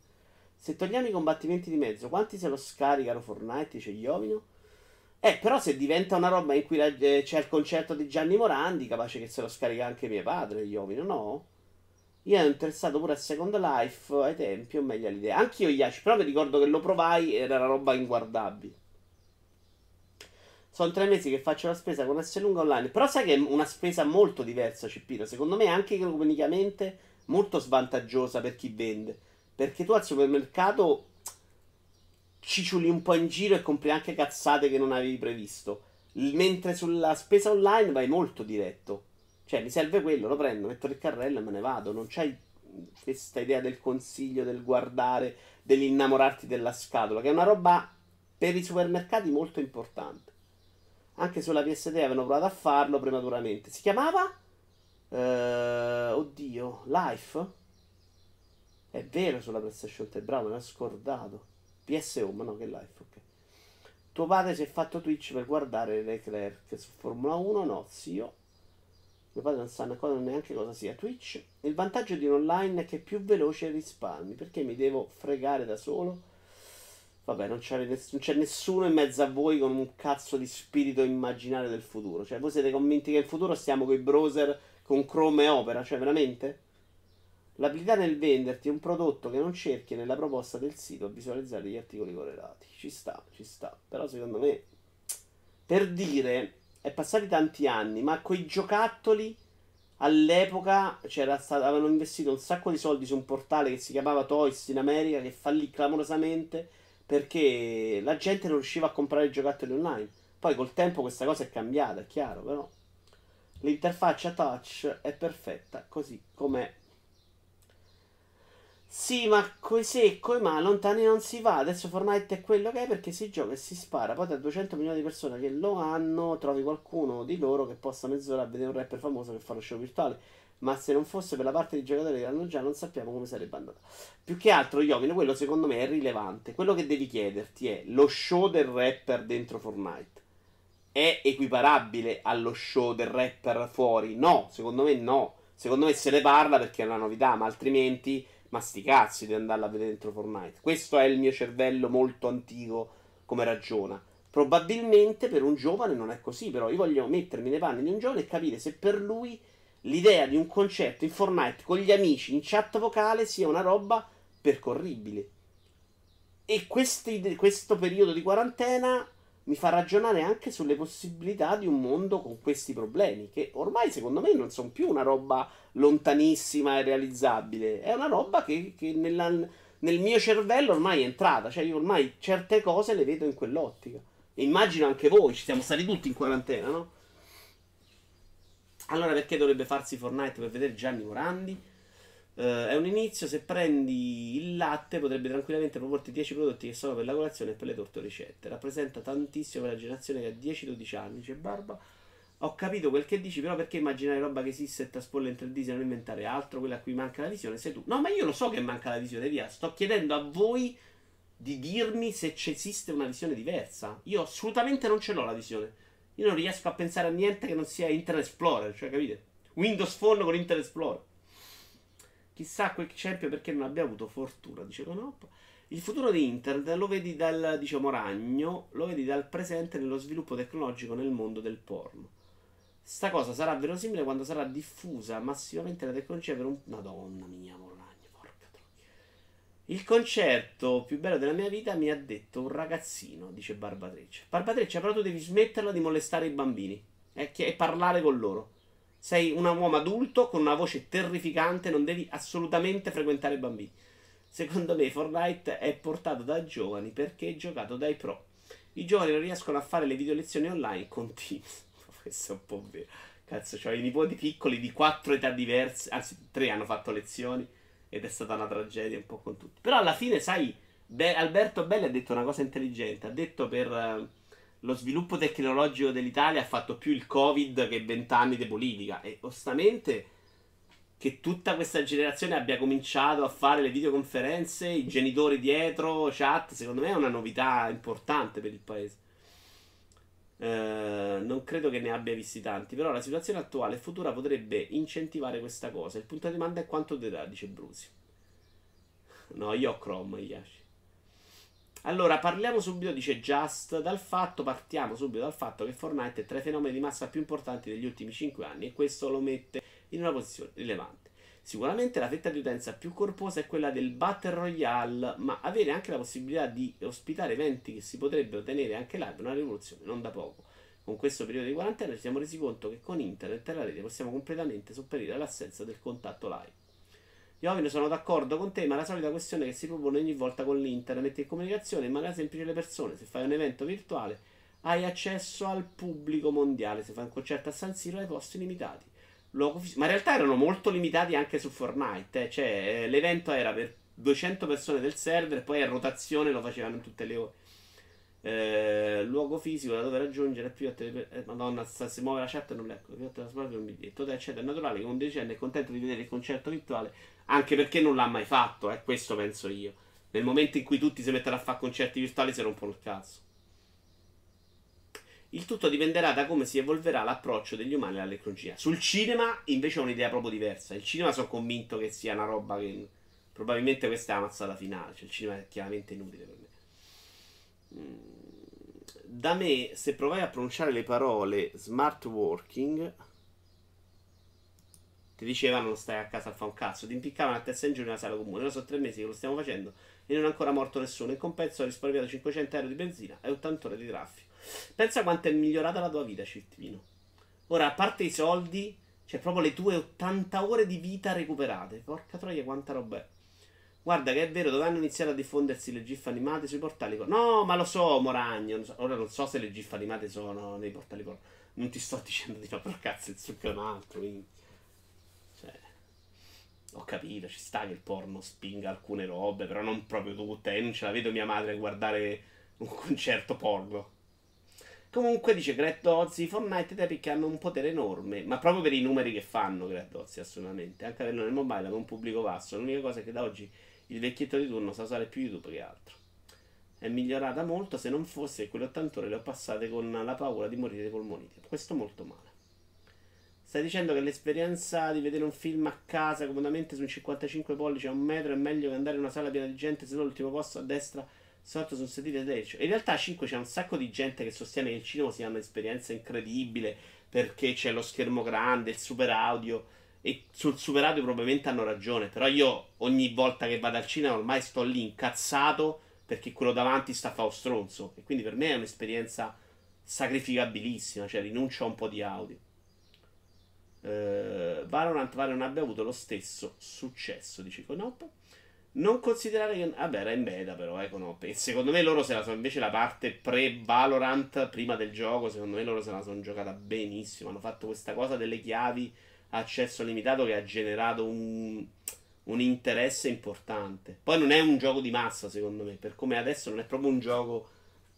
Se togliamo i combattimenti di mezzo, quanti se lo scaricano Fortnite? Dice Iovino. Eh, però se diventa una roba in cui la, eh, c'è il concerto di Gianni Morandi, capace che se lo scarica anche mio padre, Iovino, no? Io ero interessato pure a Second Life ai tempi, o meglio all'idea. Anch'io Yashi, però mi ricordo che lo provai ed era una roba inguardabile. Sono tre mesi che faccio la spesa con S lunga online. Però sai che è una spesa molto diversa, Cipino. Secondo me anche economicamente molto svantaggiosa per chi vende. Perché tu al supermercato ciciuli un po' in giro e compri anche cazzate che non avevi previsto. Mentre sulla spesa online vai molto diretto. Cioè, mi serve quello, lo prendo, metto il carrello e me ne vado. Non c'hai questa idea del consiglio, del guardare, dell'innamorarti della scatola, che è una roba per i supermercati molto importante. Anche sulla PSD avevano provato a farlo prematuramente. Si chiamava? Uh, oddio, Life? È vero sulla PlayStation 3, bravo, me l'ho scordato. PS Home, no, che Life, ok. Tuo padre si è fatto Twitch per guardare Leclerc su Formula 1? No, zio. Mio padre non sa ancora neanche cosa sia Twitch. Il vantaggio di un online è che è più veloce risparmi. Perché mi devo fregare da solo? Vabbè, non c'è, non c'è, nessuno in mezzo a voi con un cazzo di spirito immaginario del futuro. Cioè, voi siete convinti che in futuro stiamo con i browser con Chrome e Opera? Cioè, veramente? L'abilità nel venderti un prodotto che non cerchi nella proposta del sito a visualizzare gli articoli correlati. Ci sta, ci sta. Però secondo me, per dire, è passati tanti anni, ma quei giocattoli all'epoca c'era stato, avevano investito un sacco di soldi su un portale che si chiamava Toys in America che fallì clamorosamente perché la gente non riusciva a comprare i giocattoli online. Poi col tempo questa cosa è cambiata, è chiaro, però l'interfaccia touch è perfetta così com'è. Sì, ma coi se coi ma lontani non si va. Adesso Fortnite è quello che è perché si gioca e si spara. Poi tra 200 milioni di persone che lo hanno, trovi qualcuno di loro che possa mezz'ora a vedere un rapper famoso che fa lo show virtuale. Ma se non fosse per la parte di giocatori che hanno già, non sappiamo come sarebbe andata. Più che altro, Iovine, quello secondo me è rilevante. Quello che devi chiederti è lo show del rapper dentro Fortnite. È equiparabile allo show del rapper fuori? No, secondo me no. Secondo me se ne parla perché è una novità, ma altrimenti, ma sti cazzi di andarla a vedere dentro Fortnite. Questo è il mio cervello molto antico come ragiona. Probabilmente per un giovane non è così, però io voglio mettermi nei panni di un giovane e capire se per lui l'idea di un concerto in Fortnite con gli amici in chat vocale sia una roba percorribile. E questi, questo periodo di quarantena mi fa ragionare anche sulle possibilità di un mondo con questi problemi, che ormai secondo me non sono più una roba lontanissima e realizzabile, è una roba che, che nella, nel mio cervello ormai è entrata, cioè io ormai certe cose le vedo in quell'ottica. E immagino anche voi, ci siamo stati tutti in quarantena, no? Allora perché dovrebbe farsi Fortnite per vedere Gianni Morandi? Uh, è un inizio, se prendi il latte potrebbe tranquillamente proporti 10 prodotti che sono per la colazione e per le torte o ricette. Rappresenta tantissimo per la generazione che ha 10-12 anni, c'è Barba. Ho capito quel che dici, però perché immaginare roba che esiste e traspolla in 3D se non inventare altro? Quella a cui manca la visione sei tu. No, ma io lo so che manca la visione, via. Sto chiedendo a voi di dirmi se esiste una visione diversa. Io assolutamente non ce l'ho la visione. Io non riesco a pensare a niente che non sia Internet Explorer, cioè capite? Windows Phone con Internet Explorer. Chissà quel Champion perché non abbia avuto fortuna, dice Conop. Il futuro di Internet lo vedi dal, diciamo, ragno, lo vedi dal presente nello sviluppo tecnologico nel mondo del porno. Sta cosa sarà verosimile quando sarà diffusa massivamente la tecnologia per un... Madonna mia, amore. Il concerto più bello della mia vita mi ha detto un ragazzino, dice Barbatreccia. Barbatreccia, però tu devi smetterla di molestare i bambini e, e parlare con loro. Sei un uomo adulto con una voce terrificante, non devi assolutamente frequentare bambini. Secondo me Fortnite è portato da giovani perché è giocato dai pro. I giovani non riescono a fare le video lezioni online con Teams. Questo è un po' vero. Cazzo, ho i nipoti piccoli di quattro età diverse, anzi tre hanno fatto lezioni ed è stata una tragedia un po' con tutti. Però alla fine, sai, Beh, Alberto Belli ha detto una cosa intelligente. Ha detto per uh, lo sviluppo tecnologico dell'Italia ha fatto più il Covid che vent'anni di politica. E onestamente che tutta questa generazione abbia cominciato a fare le videoconferenze, i genitori dietro, chat, secondo me è una novità importante per il paese. Eh, non credo che ne abbia visti tanti, però la situazione attuale e futura potrebbe incentivare questa cosa. Il punto di domanda è quanto durerà, dice Brusi. No, io ho Chrome, Yashi. Allora, parliamo subito, dice Just, dal fatto, partiamo subito dal fatto che Fortnite è tra i fenomeni di massa più importanti degli ultimi 5 anni e questo lo mette in una posizione rilevante. Sicuramente la fetta di utenza più corposa è quella del Battle Royale, ma avere anche la possibilità di ospitare eventi che si potrebbero tenere anche live è una rivoluzione, non da poco. Con questo periodo di quarantena ci siamo resi conto che con internet e la rete possiamo completamente sopperire all'assenza del contatto live. Iovine sono d'accordo con te, ma la solita questione che si propone ogni volta con l'internet mette in comunicazione in maniera semplice le persone. Se fai un evento virtuale hai accesso al pubblico mondiale, se fai un concerto a San Siro hai posti limitati fisico. Ma in realtà erano molto limitati anche su Fortnite. Eh. Cioè, eh, l'evento era per 200 persone del server, poi a rotazione lo facevano in tutte le ore. Eh, luogo fisico da dove raggiungere più tele... eh, Madonna, sta, si muove la chat e non ecco. Più trasformare un biglietto. Eccetera, è naturale che un decennio è contento di vedere il concerto virtuale, anche perché non l'ha mai fatto. Eh, questo penso io. Nel momento in cui tutti si mettono a fare concerti virtuali, si rompono il cazzo. Il tutto dipenderà da come si evolverà l'approccio degli umani alla tecnologia. Sul cinema invece ho un'idea proprio diversa. Il cinema sono convinto che sia una roba che probabilmente questa è la mazzata finale. Cioè il cinema è chiaramente inutile per me. Mm. Da me, se provai a pronunciare le parole smart working, ti dicevano non stai a casa a fare un cazzo, ti impiccavano a testa in giù nella sala comune. Ora sono tre mesi che lo stiamo facendo e non è ancora morto nessuno. In compenso ho risparmiato 500 euro di benzina e 80 ore di traffico. Pensa quanto è migliorata la tua vita, Cittvino. Ora, a parte i soldi, c'è proprio le tue 80 ore di vita recuperate. Porca troia, quanta roba è. Guarda che è vero, dovranno iniziare a diffondersi le GIF animate sui portali. No, ma lo so, Moragno. Ora non so se le GIF animate sono nei portali. Non ti sto dicendo di no, però cazzo, il succo è un altro. Quindi. Ho capito, ci sta che il porno spinga alcune robe, però non proprio tutte. Io non ce la vedo mia madre guardare un concerto porno. Comunque dice Greg Dozzi, Fortnite ed Epic hanno un potere enorme, ma proprio per i numeri che fanno Greg Dozzi, assolutamente. Anche averlo nel mobile con un pubblico vasto. L'unica cosa è che da oggi il vecchietto di turno sa usare più YouTube che altro. È migliorata molto, se non fosse che quelle 80 ore le ho passate con la paura di morire dei polmoni. Questo molto male. Stai dicendo che l'esperienza di vedere un film a casa comodamente su un 55 pollici a un metro è meglio che andare in una sala piena di gente se l'ultimo posto a destra sotto sul sedile destro. In realtà a 5 c'è un sacco di gente che sostiene che il cinema sia un'esperienza incredibile perché c'è lo schermo grande, il super audio. E sul super audio probabilmente hanno ragione. Però io ogni volta che vado al cinema ormai sto lì incazzato perché quello davanti sta a fare stronzo. E quindi per me è un'esperienza sacrificabilissima. Cioè rinuncio a un po' di audio. Uh, Valorant pare non abbia avuto lo stesso successo, dice Conop. Non considerare che. Vabbè, era in beta però, eh, con E secondo me loro se la sono. Invece la parte pre-Valorant, prima del gioco, secondo me loro se la sono giocata benissimo. Hanno fatto questa cosa delle chiavi accesso limitato che ha generato un, un interesse importante. Poi non è un gioco di massa, secondo me. Per come adesso non è proprio un gioco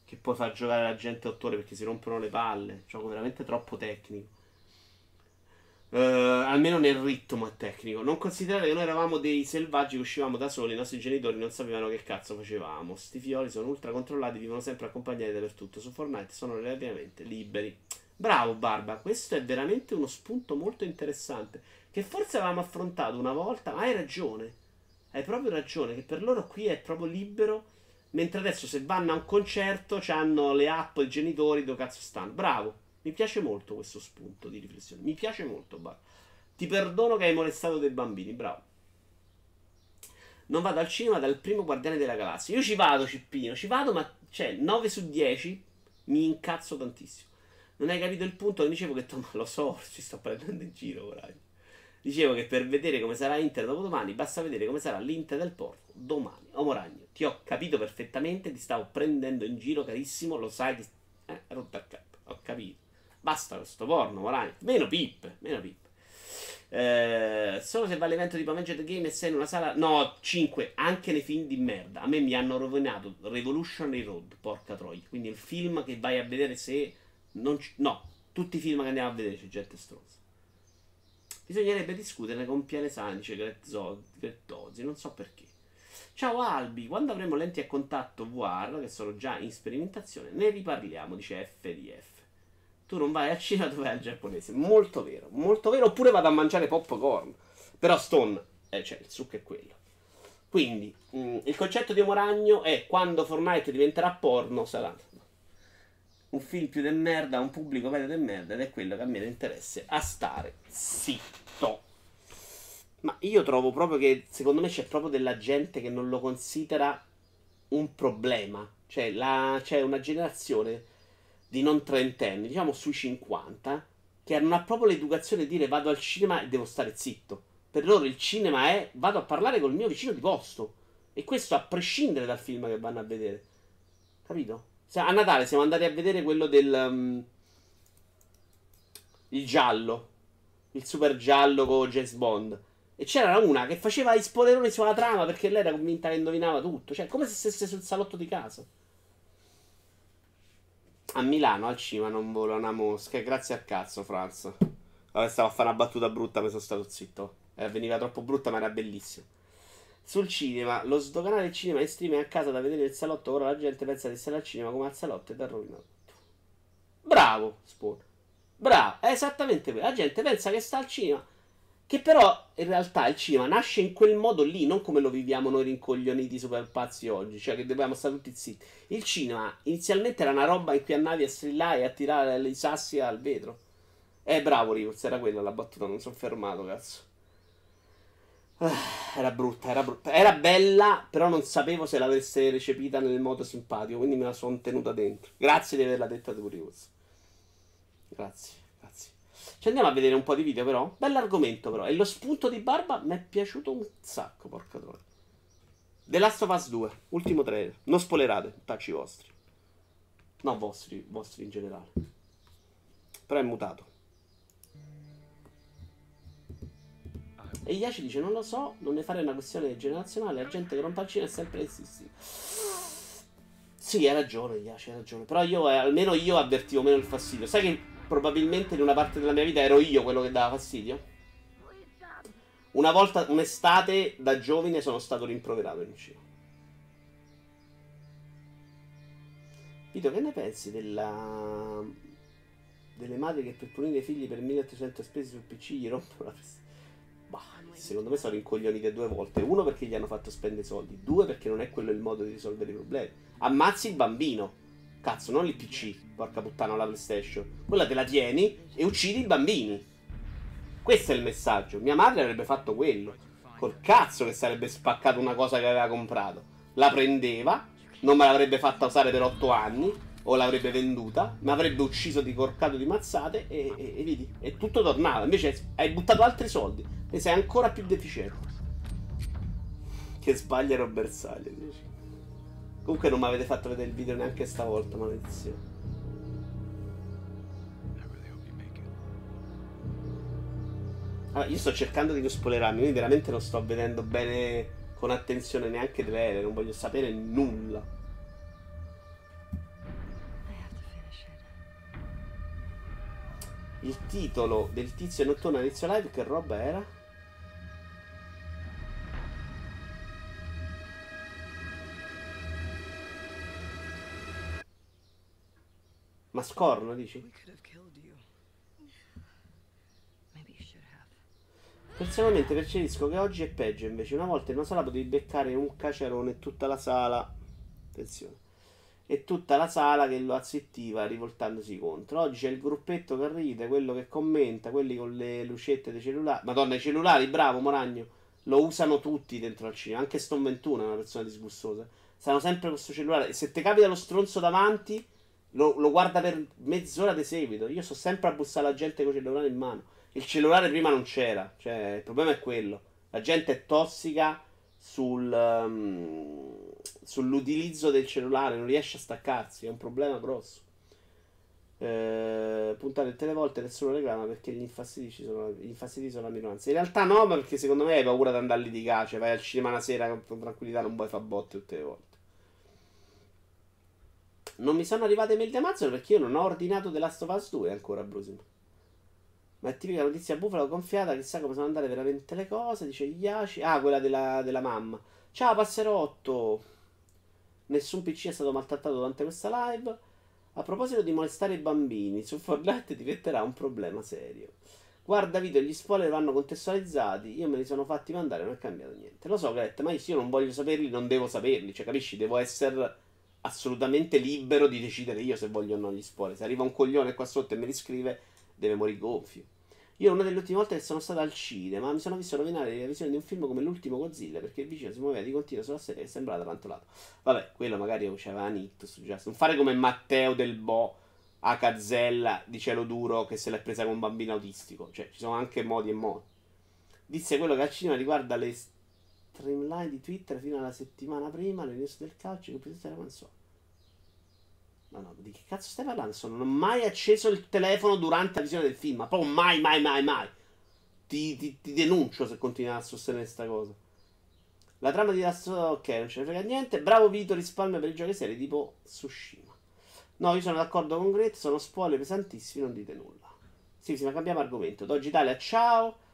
che puoi far giocare la gente 8 ore perché si rompono le palle. Gioco veramente troppo tecnico. Uh, almeno nel ritmo tecnico. Non considerare che noi eravamo dei selvaggi che uscivamo da soli, i nostri genitori non sapevano che cazzo facevamo. Sti fiori sono ultra controllati, vivono sempre accompagnati dappertutto. Su Fortnite sono relativamente liberi. Bravo Barba, questo è veramente uno spunto molto interessante. Che forse avevamo affrontato una volta, ma hai ragione. Hai proprio ragione, che per loro qui è proprio libero. Mentre adesso se vanno a un concerto hanno le app, i genitori, dove cazzo stanno. Bravo. Mi piace molto questo spunto di riflessione. Mi piace molto, Bar. Ti perdono che hai molestato dei bambini, bravo. Non vado al cinema dal primo Guardiane della Galassia. Io ci vado, Cippino, ci vado, ma cioè 9 su 10 mi incazzo tantissimo. Non hai capito il punto? Dicevo che lo so, ci sto prendendo in giro, ora. Dicevo che per vedere come sarà Inter dopo domani basta vedere come sarà l'Inter del Porto domani. O Moragno, ti ho capito perfettamente, ti stavo prendendo in giro, carissimo, lo sai, ti... eh, rotto a capo, ho capito. Basta questo porno, Morani. Meno pippe, meno pippe. Eh, solo se va all'evento tipo the Game e sei in una sala. No, 5, anche nei film di merda. A me mi hanno rovinato Revolutionary Road, porca troia. Quindi il film che vai a vedere se. Non c- no, tutti i film che andiamo a vedere c'è gente stronza. Bisognerebbe discuterne con Pianesani, dice Grettozzi, non so perché. Ciao Albi, quando avremo lenti a contatto VR, che sono già in sperimentazione, ne riparliamo, dice FDF. Tu non vai a Cina, tu vai al giapponese. Molto vero, molto vero. Oppure vado a mangiare popcorn. Però Stone, eh, cioè, il succo è quello. Quindi, mh, mm, il concetto di Omoragno è quando Fortnite diventerà porno, sarà un film più del merda, un pubblico medio del merda, ed è quello che a me interessa a stare zitto. Ma io trovo proprio che, secondo me, c'è proprio della gente che non lo considera un problema. Cioè, la, c'è una generazione di non trentenni, diciamo sui 50, che non ha proprio l'educazione di dire vado al cinema e devo stare zitto. Per loro il cinema è vado a parlare col mio vicino di posto. E questo a prescindere dal film che vanno a vedere. Capito? A Natale siamo andati a vedere quello del... Um, il giallo. Il super giallo con James Bond. E c'era una che faceva i spoileroni sulla trama perché lei era convinta che indovinava tutto. Cioè, come se stesse sul salotto di casa. A Milano al cinema non vola una mosca. Grazie al cazzo, Franz. Vabbè, stavo a fare una battuta brutta, mi sono stato zitto. Eh, veniva troppo brutta, ma era bellissima. Sul cinema, lo sdoganare del cinema in streaming a casa da vedere il salotto. Ora la gente pensa di stare al cinema come al salotto e da rovinato. Bravo, Spawn. Bravo, è esattamente quello. La gente pensa che sta al cinema che però in realtà il cinema nasce in quel modo lì, non come lo viviamo noi rincoglioniti super pazzi oggi, cioè che dobbiamo stare tutti zitti. Il cinema inizialmente era una roba in cui andavi a strillare e a tirare i sassi al vetro. Eh, bravo Rivers, era quella la battuta, non sono fermato, cazzo. Ah, era brutta, era brutta. Era bella, però non sapevo se l'avesse recepita nel modo simpatico, quindi me la sono tenuta dentro. Grazie di averla detta tu, Rivers. Grazie. Ci andiamo a vedere un po' di video, però. Bell'argomento, però. E lo spunto di barba mi è piaciuto un sacco, porca troia. The Last of Us 2, ultimo trailer. Non spoilerate, tacci vostri. No, vostri, vostri in generale. Però è mutato. E Iaci dice: Non lo so, non ne fare una questione generazionale. La gente che rompe al cinema è sempre esistita. Sì, hai ragione, Iaci, hai ragione. Però io, eh, almeno io avvertivo meno il fastidio. Sai che probabilmente in una parte della mia vita ero io quello che dava fastidio. Una volta, un'estate, da giovane sono stato rimproverato in giro. Vito, che ne pensi della... delle madri che per punire i figli per 1800 spese sul PC gli rompono la festa? Bah, secondo me sono rincoglionite due volte. Uno perché gli hanno fatto spendere soldi, due perché non è quello il modo di risolvere i problemi. Ammazzi il bambino. Cazzo, non il PC, porca puttana, la PlayStation. Quella te la tieni e uccidi i bambini. Questo è il messaggio. Mia madre avrebbe fatto quello. Col cazzo che sarebbe spaccato una cosa che aveva comprato. La prendeva, non me l'avrebbe fatta usare per otto anni, o l'avrebbe venduta, mi avrebbe ucciso di corcato di mazzate e, e, e vedi, e tutto tornava. Invece hai buttato altri soldi e sei ancora più deficiente. Che sbaglia Robert Sale invece. Comunque non mi avete fatto vedere il video neanche stavolta, maledizione. Allora, io sto cercando di non spoilerarmi, quindi veramente non sto vedendo bene con attenzione neanche il non voglio sapere nulla. Il titolo del tizio notturno all'inizio live che roba era? Ma scorno, dici? Personalmente percepisco che oggi è peggio invece. Una volta in una sala potevi beccare un caciarone e tutta la sala. Attenzione. E tutta la sala che lo azzittiva rivoltandosi contro. Oggi c'è il gruppetto che ride, quello che commenta, quelli con le lucette dei cellulari. Madonna, i cellulari, bravo Moragno. Lo usano tutti dentro al cinema. Anche Stone 21 è una persona disgustosa. Stanno sempre con questo cellulare. Se ti capita lo stronzo davanti lo, lo, guarda per mezz'ora di seguito. Io sto sempre a bussare la gente con il cellulare in mano. Il cellulare prima non c'era. Cioè, il problema è quello. La gente è tossica sul, um, sull'utilizzo del cellulare, non riesce a staccarsi. È un problema grosso. Eh, puntate tutte le volte nessuno reclama perché gli infastiditi sono, gli infastiditi sono la minoranza. In realtà no, perché secondo me hai paura di andare a litigare. Cioè vai al cinema una sera con tranquillità, non puoi fare botte tutte le volte. Non mi sono arrivate mail di Amazon perché io non ho ordinato The Last of Us 2 ancora, Brusim. Ma è tipica notizia bufala gonfiata, chissà come sono andate veramente le cose. Dice Iaci. Ah, quella della, della mamma. Ciao, passerotto. Nessun PC è stato maltrattato durante questa live. A proposito di molestare i bambini, su Fortnite diventerà un problema serio. Guarda video, gli spoiler vanno contestualizzati. Io me li sono fatti mandare, non è cambiato niente. Lo so, Gret, ma io non voglio saperli, non devo saperli. Cioè, capisci? Devo essere assolutamente libero di decidere io se voglio o no gli spoiler. Se arriva un coglione qua sotto e me li scrive, deve morire gonfio. Io una delle ultime volte che sono stato al cinema mi sono visto rovinare la visione di un film come l'ultimo Godzilla perché il vicino si muoveva di continuo sulla serie e sembrava tarantolato. Vabbè, quello magari c'aveva Nictus. Non fare come Matteo del Bo a Cazzella di cielo duro che se l'è presa con un bambino autistico. Cioè, ci sono anche modi e modi. Disse quello che al cinema riguarda le streamline di Twitter fino alla settimana prima, le news del calcio, che presenza era Manzoni. No, no, di che cazzo stai parlando? Sono, non ho mai acceso il telefono durante la visione del film. Ma proprio mai, mai, mai, mai. Ti, ti, ti denuncio se continui a sostenere questa cosa. La trama di Last ok, non ce ne frega niente. Bravo Vito, risparmio per i giochi seri tipo Tsushima. No, io sono d'accordo con Gret, sono spoiler pesantissimi, non dite nulla. Sì, sì, ma cambiamo argomento. Doggi Italia, ciao.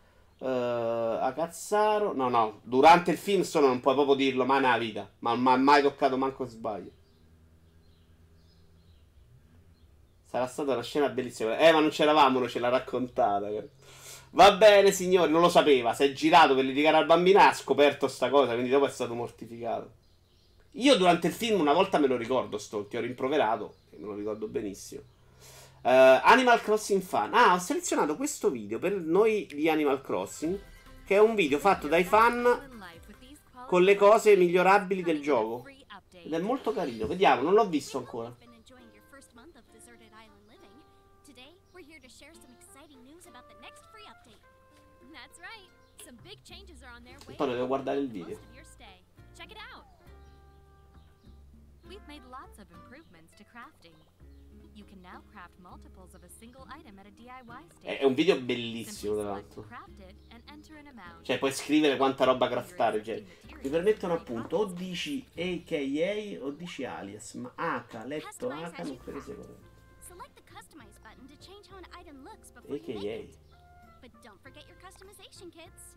Uh, a Cazzaro. No, no, durante il film sono, non puoi proprio dirlo, ma nella vita. Ma non mi ha mai toccato manco sbaglio. Sarà stata una scena bellissima. Eh, ma non c'eravamo, non ce l'ha raccontata. Va bene, signori, non lo sapeva. Si è girato per litigare al bambino e ha scoperto sta cosa, quindi dopo è stato mortificato. Io durante il film una volta me lo ricordo, sto, ti ho rimproverato, che me lo ricordo benissimo. Uh, Animal Crossing Fan. Ah, ho selezionato questo video per noi di Animal Crossing, che è un video fatto dai fan con le cose migliorabili del gioco. Ed è molto carino. Vediamo, non l'ho visto ancora. Antonio, devo guardare il video. È un video bellissimo, tra l'altro. Cioè, puoi scrivere quanta roba craftare. Cioè. Mi permettono appunto, o dici AKA o dici alias, ma H, letto H, non credo sia corretto. AKA. But don't forget your customization kits.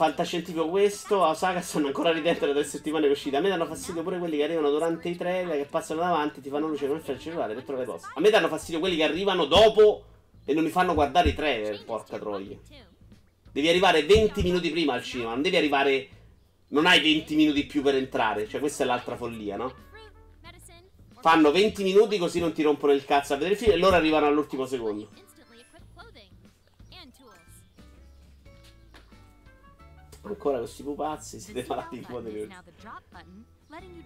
Fantascientifico questo, Osaka stanno ancora ridendo da tre settimane che uscite. A me danno fastidio pure quelli che arrivano durante i trailer, che passano davanti, ti fanno luce con il flash cellulare per trovare posto. A me danno fastidio quelli che arrivano dopo e non mi fanno guardare i trailer, porca troia. Devi arrivare 20 minuti prima al cinema, non devi arrivare... Non hai 20 minuti più per entrare, cioè questa è l'altra follia, no? Fanno 20 minuti così non ti rompono il cazzo a vedere il film e loro arrivano all'ultimo secondo. Ancora questi pupazzi, siete malati di potere.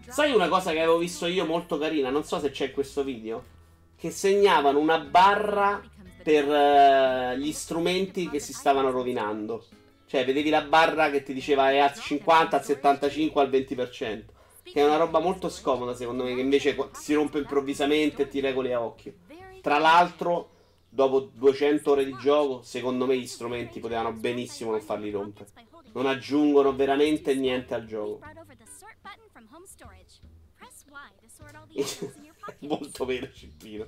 Sai una cosa che avevo visto io molto carina? Non so se c'è in questo video. Che segnavano una barra per uh, gli strumenti che si stavano rovinando. Cioè, vedevi la barra che ti diceva è al 50, al 75, al 20%. Che è una roba molto scomoda, secondo me, che invece si rompe improvvisamente e ti regoli a occhio. Tra l'altro, dopo 200 ore di gioco, secondo me gli strumenti potevano benissimo non farli rompere non aggiungono veramente niente al gioco. Molto vero, Cippino.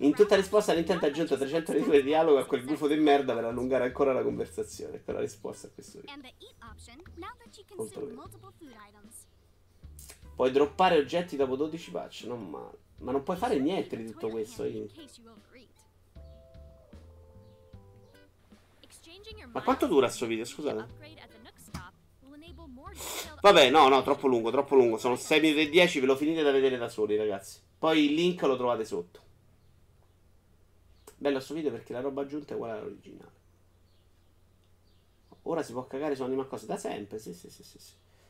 In tutta risposta Nintendo ha aggiunto 300 ore di dialogo a quel gufo di merda per allungare ancora la conversazione. Ecco la risposta a questo video. Molto vero. Puoi droppare oggetti dopo 12 patch, non male. Ma non puoi fare niente di tutto questo. Io. Ma quanto dura questo video, scusate? Vabbè, no, no, troppo lungo, troppo lungo. Sono 6 minuti e 10, ve lo finite da vedere da soli, ragazzi. Poi il link lo trovate sotto. Bello questo video perché la roba aggiunta è uguale all'originale. Ora si può cagare su Animal Crossing da sempre, sì, sì, sì, sì.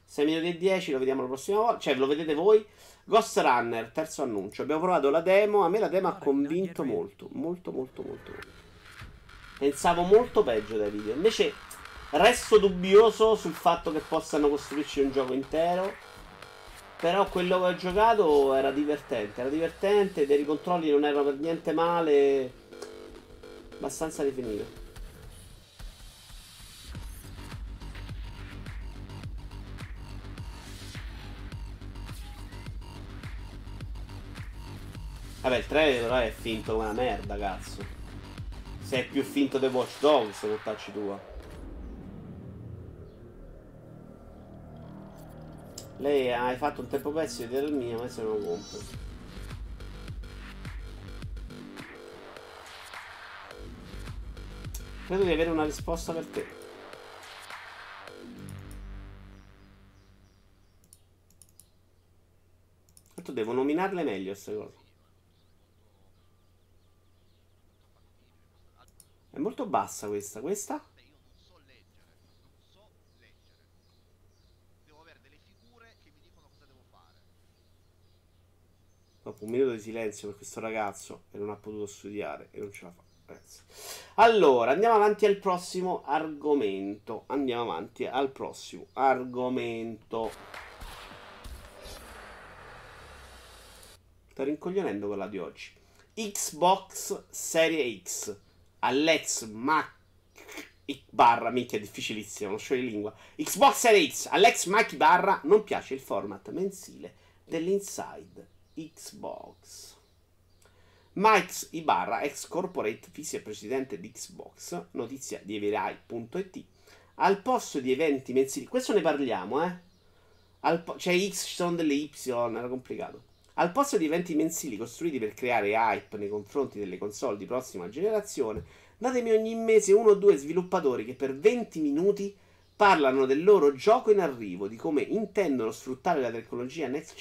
6 minuti e 10, lo vediamo la prossima volta. Cioè, lo vedete voi. Ghost Runner, terzo annuncio. Abbiamo provato la demo. A me la demo ha convinto molto. Molto, molto, molto. molto. Pensavo molto peggio dai video. Invece resto dubbioso sul fatto che possano costruirci un gioco intero. Però quello che ho giocato era divertente. Era divertente, i controlli non erano per niente male. Abbastanza definito. Vabbè, il trailer però è finto come una merda, cazzo. Se è più finto dei Watch Dogs, mortacci tua. Lei hai fatto un tempo pezzo di mio, ma se non compro. Credo di avere una risposta per te. Tanto devo nominarle meglio queste cose. È molto bassa questa. Questa? Dopo un minuto di silenzio per questo ragazzo che non ha potuto studiare e non ce la fa. Allora, andiamo avanti al prossimo argomento. Andiamo avanti al prossimo argomento. Sto rincoglionendo quella di oggi. Xbox Serie X all'ex Mac barra, minchia, difficilissimo, non di lingua. Xbox Series X, all'ex Mac barra, non piace il format mensile dell'Inside Xbox. Mike Ibarra, ex corporate vicepresidente di Xbox, notizia di everai.it. Al posto di eventi mensili, questo ne parliamo, eh? Po- cioè X ci sono delle Y, era complicato. Al posto di eventi mensili costruiti per creare hype nei confronti delle console di prossima generazione, datemi ogni mese uno o due sviluppatori che per 20 minuti parlano del loro gioco in arrivo, di come intendono sfruttare la tecnologia next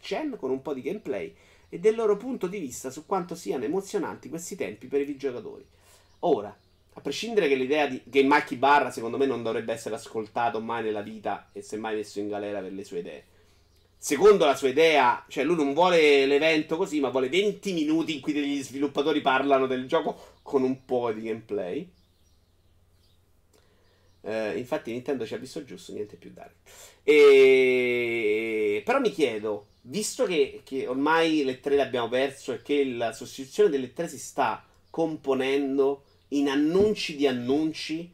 gen con un po' di gameplay e del loro punto di vista su quanto siano emozionanti questi tempi per i videogiocatori. Ora, a prescindere che l'idea di Game Macchi Barra secondo me non dovrebbe essere ascoltato mai nella vita e semmai messo in galera per le sue idee secondo la sua idea, cioè lui non vuole l'evento così, ma vuole 20 minuti in cui degli sviluppatori parlano del gioco con un po' di gameplay. Uh, infatti Nintendo ci ha visto giusto, niente più dare. E... Però mi chiedo, visto che, che ormai le tre l'abbiamo perso e che la sostituzione delle tre si sta componendo in annunci di annunci,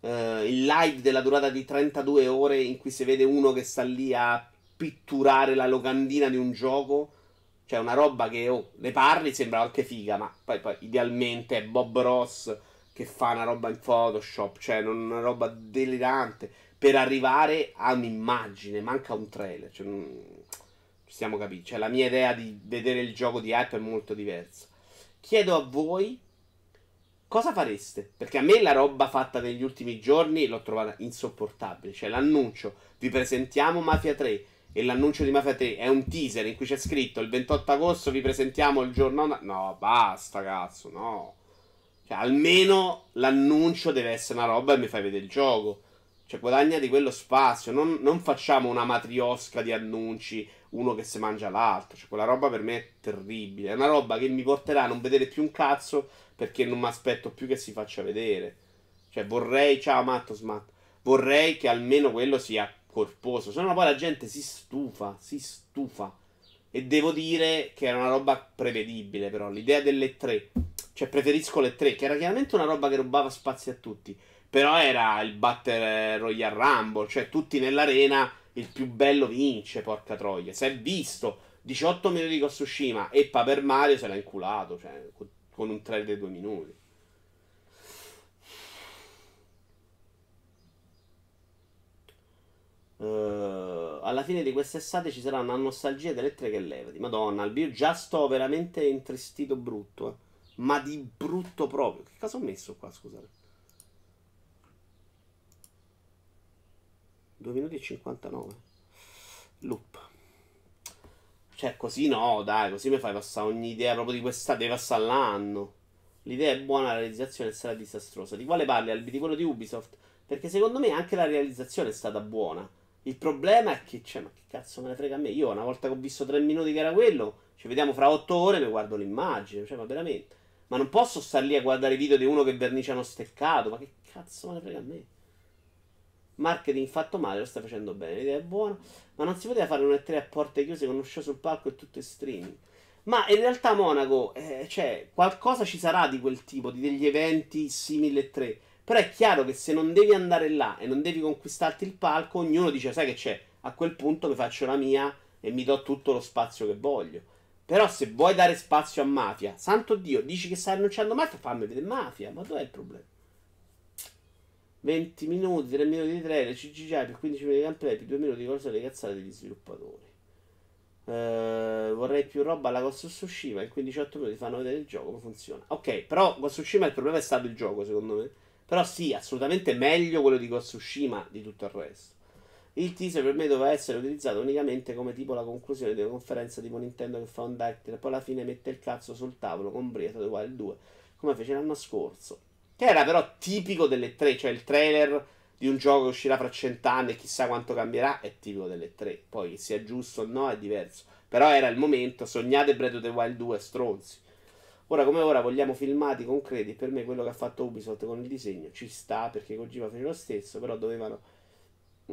uh, il live della durata di 32 ore in cui si vede uno che sta lì a pitturare la locandina di un gioco. Cioè, una roba che oh, ne parli sembra anche figa, ma poi, poi idealmente è Bob Ross che fa una roba in Photoshop, cioè una roba delirante. Per arrivare a un'immagine, manca un trailer. Cioè, non... ci stiamo capendo. Cioè, la mia idea di vedere il gioco di hype è molto diversa. Chiedo a voi cosa fareste? Perché a me la roba fatta negli ultimi giorni l'ho trovata insopportabile. Cioè, l'annuncio, vi presentiamo Mafia 3 e l'annuncio di Mafia 3 è un teaser in cui c'è scritto il 28 agosto vi presentiamo il giorno... No, basta, cazzo, no. Cioè, almeno l'annuncio deve essere una roba e mi fai vedere il gioco. Cioè, guadagna di quello spazio. Non, non facciamo una matriosca di annunci, uno che si mangia l'altro. Cioè, quella roba per me è terribile. È una roba che mi porterà a non vedere più un cazzo perché non mi aspetto più che si faccia vedere. Cioè, vorrei... Ciao, Matto Smat. Vorrei che almeno quello sia corposo. Se no poi la gente si stufa, si stufa. E devo dire che era una roba prevedibile, però. L'idea delle tre. Cioè, preferisco le tre, che era chiaramente una roba che rubava spazio a tutti. Però era il Battle Royale Rumble, cioè tutti nell'arena, il più bello vince, porca troia. Si è visto 18 minuti di Tsushima e Paper Mario se l'ha inculato, cioè, con un trailer di due minuti. Uh, alla fine di quest'estate ci sarà una nostalgia delle tre che levati. Madonna, io già sto veramente intristito brutto. Eh. Ma di brutto proprio. Che cosa ho messo qua, scusate? 2 minuti e 59. Loop. Cioè, così no, dai, così mi fai passare ogni idea proprio di quest'estate, devi passare l'anno. L'idea è buona, la realizzazione sarà disastrosa. Di quale parli? Albi di quello di Ubisoft? Perché secondo me anche la realizzazione è stata buona. Il problema è che, cioè, ma che cazzo me ne frega a me? Io una volta che ho visto tre minuti che era quello, ci vediamo fra otto ore, mi guardo l'immagine, cioè, ma veramente. Ma non posso star lì a guardare video di uno che verniciano steccato, ma che cazzo me ne frega a me? Marketing fatto male, lo stai facendo bene, l'idea è buona, ma non si poteva fare un E3 a porte chiuse con uno show sul palco e tutto in streaming. Ma in realtà Monaco, eh, cioè, qualcosa ci sarà di quel tipo, di degli eventi simili e 3. Però è chiaro che se non devi andare là e non devi conquistarti il palco, ognuno dice, sai che c'è, a quel punto mi faccio la mia e mi do tutto lo spazio che voglio. Però se vuoi dare spazio a Mafia, santo Dio, dici che stai annunciando Mafia, fammi vedere Mafia, ma dov'è il problema? 20 minuti, 3 minuti di trailer, CGI per 15 minuti di gameplay, più 2 minuti di cose le cazzate degli sviluppatori. Uh, vorrei più roba alla Ghost of Tsushima. In 15-8 minuti fanno vedere il gioco come funziona. Ok, però Ghost of Tsushima il problema è stato il gioco, secondo me. Però sì, assolutamente meglio quello di Ghost of Tsushima di tutto il resto. Il teaser per me doveva essere utilizzato unicamente come tipo la conclusione di una conferenza tipo Nintendo che fa un direct e poi alla fine mette il cazzo sul tavolo con Breath of the Wild 2, come fece l'anno scorso. Che era però tipico delle tre, cioè il trailer di un gioco che uscirà fra cent'anni e chissà quanto cambierà, è tipico delle tre. Poi che sia giusto o no è diverso. Però era il momento, sognate Breath of the Wild 2 stronzi. Ora come ora vogliamo filmati concreti. Per me quello che ha fatto Ubisoft con il disegno ci sta perché Kojima fece lo stesso, però dovevano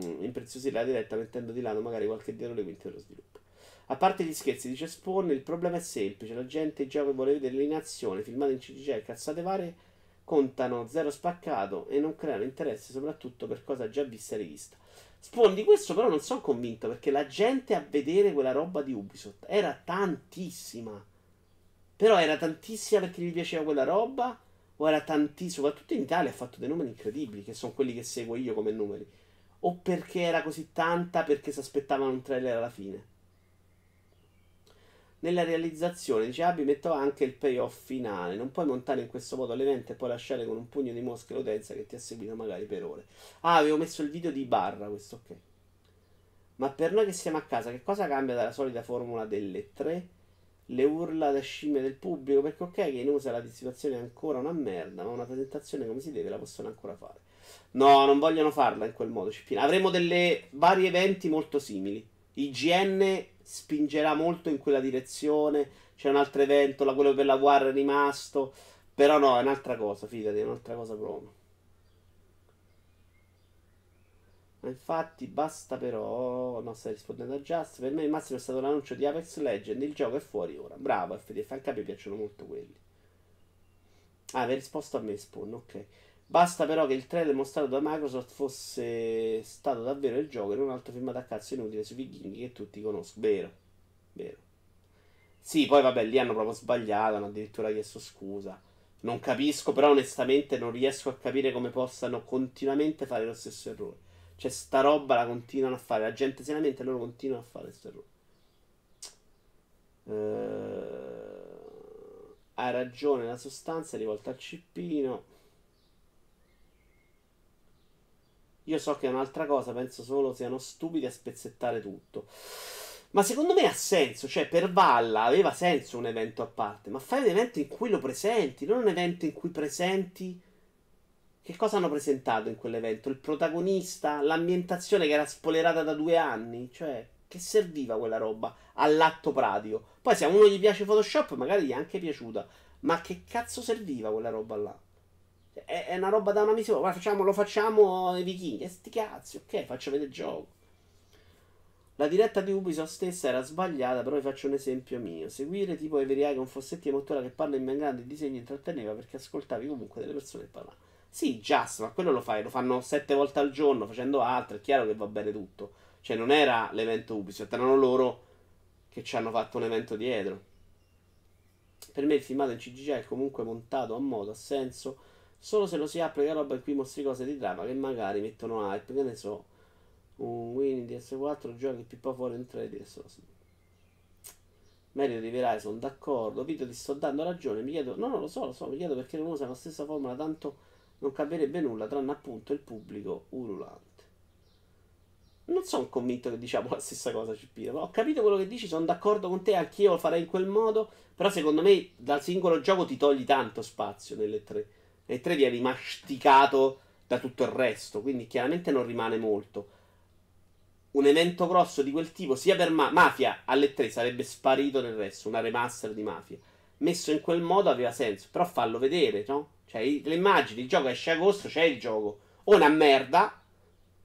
mm, impreziosire la diretta mettendo di lato magari qualche dietro le quinte dello sviluppo. A parte gli scherzi, dice Spawn, il problema è semplice. La gente e vuole vedere in azione, filmate in CGI cazzate varie contano zero spaccato e non creano interesse soprattutto per cosa già vista e rivista. Spawn di questo però non sono convinto perché la gente a vedere quella roba di Ubisoft era tantissima. Però era tantissima perché gli piaceva quella roba o era tantissima, soprattutto in Italia ha fatto dei numeri incredibili che sono quelli che seguo io come numeri. O perché era così tanta perché si aspettavano un trailer alla fine. Nella realizzazione dice Abby metto anche il payoff finale. Non puoi montare in questo modo l'evento e poi lasciare con un pugno di mosche l'utenza che ti ha seguito magari per ore. Ah avevo messo il video di barra questo ok. Ma per noi che siamo a casa che cosa cambia dalla solita formula delle tre le urla da scimmie del pubblico perché ok che in USA la situazione è ancora una merda ma una presentazione come si deve la possono ancora fare no non vogliono farla in quel modo Cippina. avremo delle vari eventi molto simili IGN spingerà molto in quella direzione. C'è un altro evento, la, quello per la guerra è rimasto. Però no, è un'altra cosa, fidati, è un'altra cosa proprio. Ma infatti basta però. No, stai rispondendo a Just. Per me il massimo è stato l'annuncio di Apex Legend. Il gioco è fuori ora. Bravo, FDF. Anche a me piacciono molto quelli. Ah, avevi risposto a me, Spawn, ok. Basta però che il trailer mostrato da Microsoft fosse stato davvero il gioco e non un altro filmato a cazzo inutile sui vichinghi che tutti conoscono. Vero, vero. Sì, poi vabbè, lì hanno proprio sbagliato, hanno addirittura chiesto scusa. Non capisco, però onestamente non riesco a capire come possano continuamente fare lo stesso errore. Cioè, sta roba la continuano a fare. La gente seriamente loro continuano a fare questo errore. Uh, hai ragione, la sostanza è rivolta al cippino. Io so che è un'altra cosa, penso solo siano stupidi a spezzettare tutto. Ma secondo me ha senso, cioè per Valla aveva senso un evento a parte, ma fai un evento in cui lo presenti, non un evento in cui presenti... Che cosa hanno presentato in quell'evento? Il protagonista, l'ambientazione che era spoilerata da due anni, cioè che serviva quella roba all'atto pratico. Poi se a uno gli piace Photoshop magari gli è anche piaciuta, ma che cazzo serviva quella roba là? È, è una roba da una missione. Guarda, facciamo, lo facciamo ai vichinghi. E sti cazzi, ok, faccio vedere il gioco. La diretta di Ubisoft stessa era sbagliata, però vi faccio un esempio mio. Seguire tipo Every con Fossetti e Mottura che parla in ben grande il disegno intratteneva perché ascoltavi comunque delle persone che parlavano. Sì, just, ma quello lo fai, lo fanno sette volte al giorno facendo altro, è chiaro che va bene tutto. Cioè non era l'evento Ubisoft, erano loro che ci hanno fatto un evento dietro. Per me il filmato in CGI è comunque montato a modo, ha senso Solo se lo si apre che roba in cui mostri cose di trama che magari mettono hype, che ne so, un Winning DS4 giochi più po' fuori in 3 DS. Merito di Verai, sono d'accordo. Vito, ti sto dando ragione. Mi chiedo, no, no, lo so, lo so. Mi chiedo perché non usa la stessa formula, tanto non cambierebbe nulla, tranne appunto il pubblico ululante. Non sono convinto che diciamo la stessa cosa, CP. Ho capito quello che dici, sono d'accordo con te, anch'io lo farei in quel modo. Però secondo me dal singolo gioco ti togli tanto spazio nelle tre e 3 viene masticato da tutto il resto, quindi chiaramente non rimane molto. Un evento grosso di quel tipo, sia per ma- Mafia alle 3 sarebbe sparito nel resto, una remaster di Mafia. Messo in quel modo aveva senso, però fallo vedere, no? Cioè, le immagini, il gioco esce agosto, c'è il gioco. O una merda,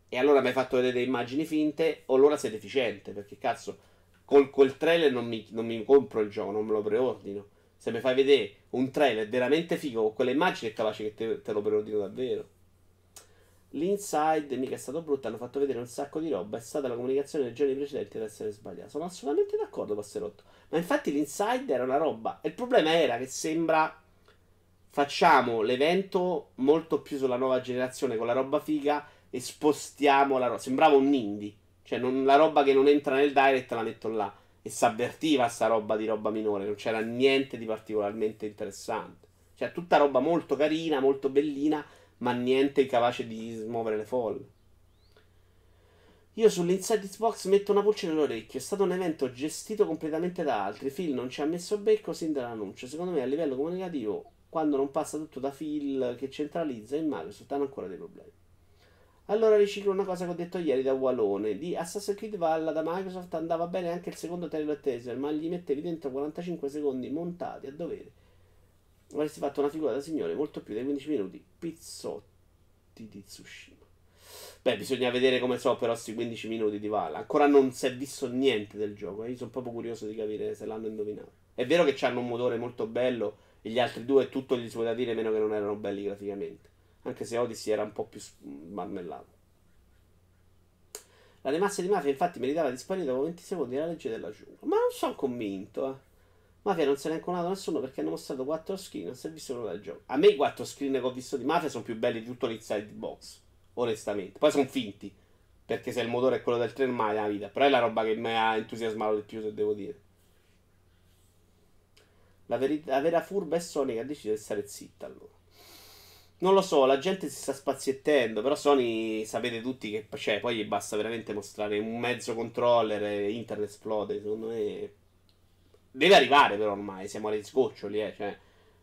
e allora mi hai fatto vedere immagini finte, o allora sei deficiente, perché cazzo, con quel trailer non mi, non mi compro il gioco, non me lo preordino. Se mi fai vedere un trailer veramente figo con quelle immagini, è capace che te, te lo preordino davvero. L'inside mica è stato brutto, hanno fatto vedere un sacco di roba. È stata la comunicazione dei giorni precedenti ad essere sbagliata. Sono assolutamente d'accordo, Passerotto. Ma infatti l'inside era una roba. E il problema era che sembra. Facciamo l'evento molto più sulla nuova generazione con la roba figa e spostiamo la roba. Sembrava un indie. Cioè, non, la roba che non entra nel direct la metto là. E si avvertiva sta roba di roba minore. Non c'era niente di particolarmente interessante. Cioè, tutta roba molto carina, molto bellina ma niente capace di smuovere le folle. Io sull'Inside Xbox metto una pulce nell'orecchio. È stato un evento gestito completamente da altri. Phil non ci ha messo becco sin dall'annuncio. Secondo me, a livello comunicativo, quando non passa tutto da Phil che centralizza in Microsoft, hanno ancora dei problemi. Allora riciclo una cosa che ho detto ieri da Wallone. Di Assassin's Creed Valhalla da Microsoft andava bene anche il secondo trailer teaser, ma gli mettevi dentro 45 secondi montati a dovere avresti fatto una figura da signore molto più dei 15 minuti pizzotti di Tsushima. Beh, bisogna vedere come so però questi 15 minuti di Vala. Ancora non si è visto niente del gioco. Eh. Io sono proprio curioso di capire se l'hanno indovinato. È vero che hanno un motore molto bello e gli altri due tutto gli si poteva dire meno che non erano belli graficamente. Anche se Odyssey era un po' più marmellato. La remasse di Mafia infatti meritava di sparire dopo 20 secondi la legge della giungla. Ma non sono convinto, eh. Mafia non se ne è inconato nessuno perché hanno mostrato 4 screen, non si è visto nulla del gioco. A me i 4 screen che ho visto di Mafia sono più belli di tutto l'inside box, onestamente. Poi sono finti, perché se il motore è quello del treno mai nella vita. Però è la roba che mi ha entusiasmato di più, se devo dire. La, veri- la vera furba è Sony che ha deciso di stare zitta allora. Non lo so, la gente si sta spaziettendo, però Sony sapete tutti che cioè, poi basta veramente mostrare un mezzo controller e internet esplode, secondo me Deve arrivare però ormai, siamo alle sgoccioli, eh. Cioè,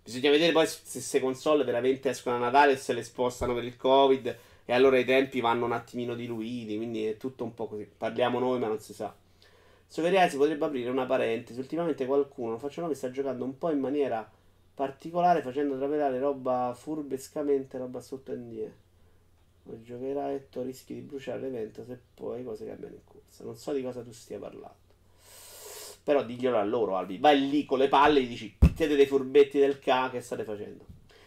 bisogna vedere poi se queste console veramente escono a Natale e se le spostano per il Covid e allora i tempi vanno un attimino diluiti, quindi è tutto un po' così. Parliamo noi ma non si sa. Su Veria si potrebbe aprire una parentesi. Ultimamente qualcuno, faccio nome, sta giocando un po' in maniera particolare facendo trapelare roba furbescamente, roba sotto NDE. Poi giocherai e tu rischi di bruciare l'evento se poi cose cambiano in corsa. Non so di cosa tu stia parlando. Però diglielo a loro, Albi. Vai lì con le palle e dici: siete dei furbetti del ca, che state facendo?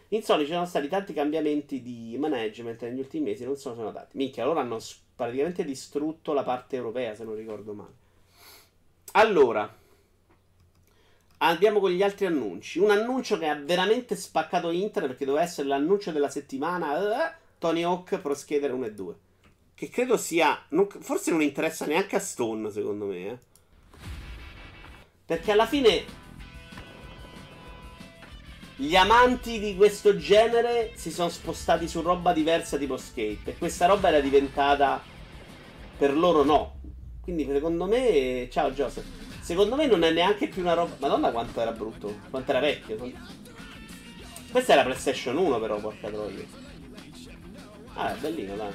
In Sony ci sono stati tanti cambiamenti di management negli ultimi mesi, non sono notati. Minchia, loro hanno praticamente distrutto la parte europea, se non ricordo male. Allora, andiamo con gli altri annunci. Un annuncio che ha veramente spaccato internet perché doveva essere l'annuncio della settimana. Uh, Tony Hawk Pro Skater 1 e 2. Che credo sia. Non, forse non interessa neanche a Stone, secondo me. Eh. Perché alla fine gli amanti di questo genere si sono spostati su roba diversa tipo skate. E questa roba era diventata per loro no. Quindi secondo me. Ciao Joseph. Secondo me non è neanche più una roba. Madonna quanto era brutto. Quanto era vecchio. Questa è la PlayStation 1 però, porca troia. Ah, è bellino, dai.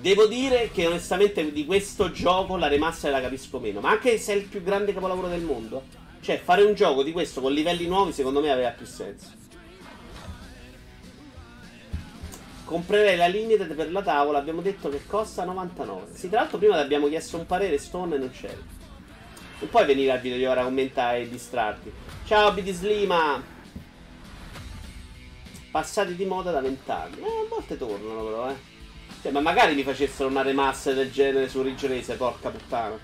Devo dire che onestamente di questo gioco la remaster la capisco meno. Ma anche se è il più grande capolavoro del mondo. Cioè, fare un gioco di questo con livelli nuovi secondo me aveva più senso. Comprerei la Limited per la tavola. Abbiamo detto che costa 99. Sì, tra l'altro prima ti abbiamo chiesto un parere Stone non c'era. Non puoi venire al video di ora a commentare e distrarti. Ciao BD Slima. Passati di moda da vent'anni. Eh, a volte tornano però, eh. Cioè, ma magari mi facessero una remaster del genere su Ridge Racer, porca puttana.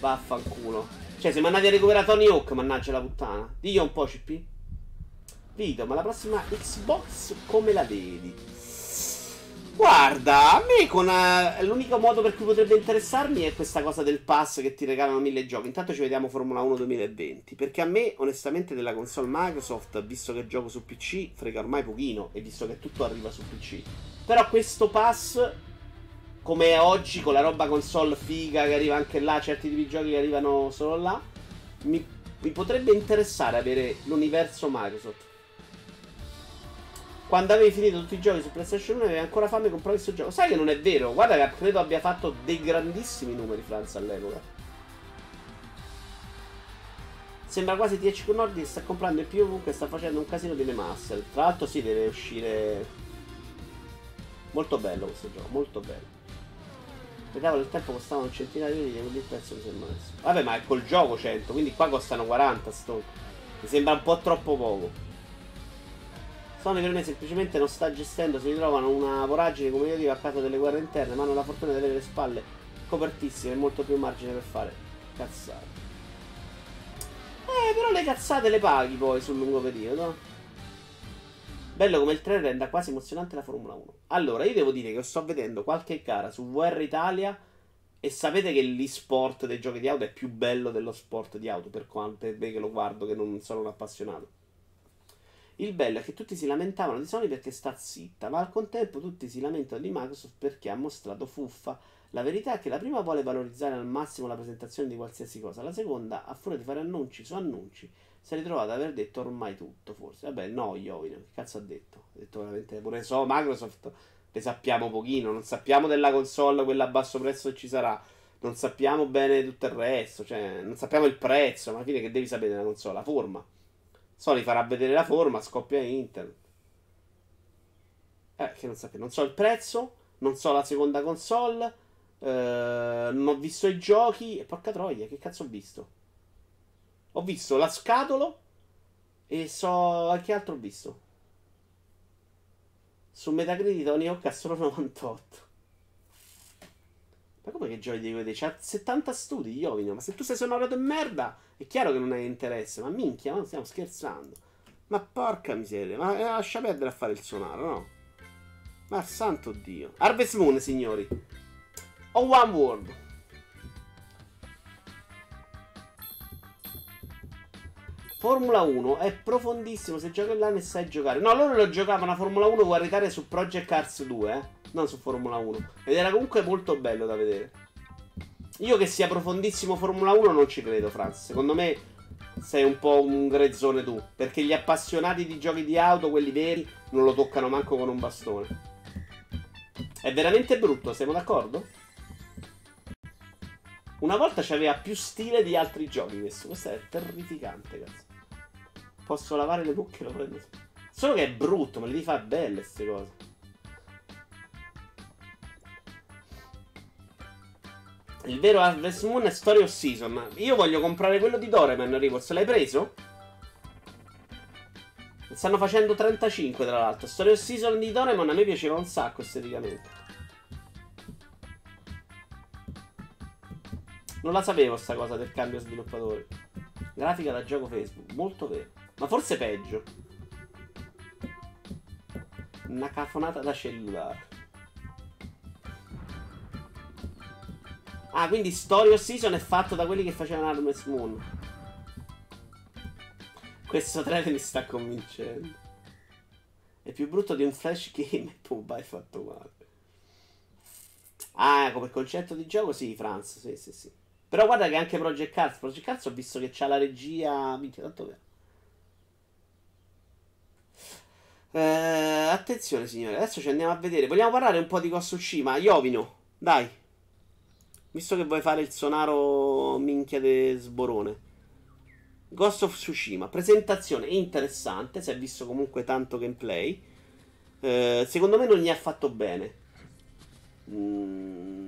Vaffanculo. Cioè, se mi andate a recuperare Tony Hawk, mannaggia la puttana. Dio un po', CP. Vito, ma la prossima Xbox come la vedi? Guarda, a me con uh, l'unico modo per cui potrebbe interessarmi è questa cosa del pass che ti regalano mille giochi. Intanto ci vediamo Formula 1 2020. Perché a me, onestamente, della console Microsoft, visto che gioco su PC, frega ormai pochino. E visto che tutto arriva su PC. Però questo pass, come è oggi, con la roba console figa che arriva anche là, certi tipi di giochi che arrivano solo là, mi, mi potrebbe interessare avere l'universo Microsoft. Quando avevi finito tutti i giochi su PlayStation 1 avevi ancora fame di comprare questo gioco. Sai che non è vero? Guarda che credo abbia fatto dei grandissimi numeri Franz all'epoca. Sembra quasi THQ Nordic sta comprando in più ovunque sta facendo un casino di remaster. Tra l'altro sì, deve uscire... Molto bello questo gioco, molto bello. Vedavo il tempo costavano un centinaio di euro, il prezzo mi sembra adesso. Vabbè, ma è col gioco 100, quindi qua costano 40 sto. Mi sembra un po' troppo poco. Per me semplicemente non sta gestendo, si ritrovano una voragine come io dico a causa delle guerre interne, ma hanno la fortuna di avere le spalle copertissime e molto più margine per fare cazzate. Eh, però le cazzate le paghi poi sul lungo periodo. Bello come il trailer renda quasi emozionante la Formula 1. Allora, io devo dire che sto vedendo qualche gara su VR Italia e sapete che l'e-sport dei giochi di auto è più bello dello sport di auto, per quanto è che lo guardo, che non sono un appassionato. Il bello è che tutti si lamentavano di Sony perché sta zitta, ma al contempo tutti si lamentano di Microsoft perché ha mostrato fuffa la verità è che la prima vuole valorizzare al massimo la presentazione di qualsiasi cosa, la seconda, a furia di fare annunci su annunci, si è ritrovata ad aver detto ormai tutto, forse. Vabbè, no, Iovino, che cazzo ha detto? Ha detto veramente, pure so, Microsoft ne sappiamo pochino, non sappiamo della console, quella a basso prezzo che ci sarà, non sappiamo bene tutto il resto, cioè, non sappiamo il prezzo, ma alla fine che devi sapere della console? La forma. Sony farà vedere la forma, scoppia internet. Eh, che non sappiamo, non so il prezzo, non so la seconda console Uh, non ho visto i giochi. E porca troia, che cazzo ho visto? Ho visto la scatola. E so. Che altro ho visto? Su Metacritic Tony Hawk ha solo 98. Ma come che giochi di vedere? C'ha 70 studi, Iovino. Ma se tu sei sonorato in merda, è chiaro che non hai interesse. Ma minchia, ma stiamo scherzando. Ma porca miseria, ma eh, lascia perdere a fare il sonaro, no? Ma santo Dio. Harvest Moon, signori. O One World. Formula 1 è profondissimo se giochi online e sai giocare. No, loro lo giocavano a Formula 1 guardare su Project Cars 2, eh? Non su Formula 1. Ed era comunque molto bello da vedere. Io che sia profondissimo Formula 1 non ci credo, Franz. Secondo me sei un po' un grezzone tu. Perché gli appassionati di giochi di auto, quelli veri, non lo toccano manco con un bastone. È veramente brutto, siamo d'accordo? Una volta c'aveva più stile di altri giochi questo. Questo è terrificante, cazzo. Posso lavare le mucche e lo prendo. Solo che è brutto, ma le devi fare belle queste cose. Il vero Harvest Moon è Story of Season. Io voglio comprare quello di Doreman Rewards. L'hai preso? Stanno facendo 35 tra l'altro. Story of Season di Doraemon a me piaceva un sacco esteticamente. Non la sapevo sta cosa del cambio sviluppatore. Grafica da gioco Facebook, molto vero. Ma forse peggio. Una cafonata da cellulare. Ah, quindi Story of Season è fatto da quelli che facevano Harvest Moon. Questo trailer mi sta convincendo. È più brutto di un flash game e Pumba è fatto male. Ah, come concetto di gioco, sì, Franz, sì, sì, sì. Però guarda che anche Project Cars, Project Cars ho visto che c'ha la regia. Minchia, tanto vero. Eh, attenzione signore, adesso ci andiamo a vedere. Vogliamo parlare un po' di Ghost Tsushima? Iovino, dai. Visto che vuoi fare il sonaro minchia de sborone. Ghost of Tsushima, presentazione interessante, si è visto comunque tanto gameplay. Eh, secondo me non gli ha fatto bene. Mm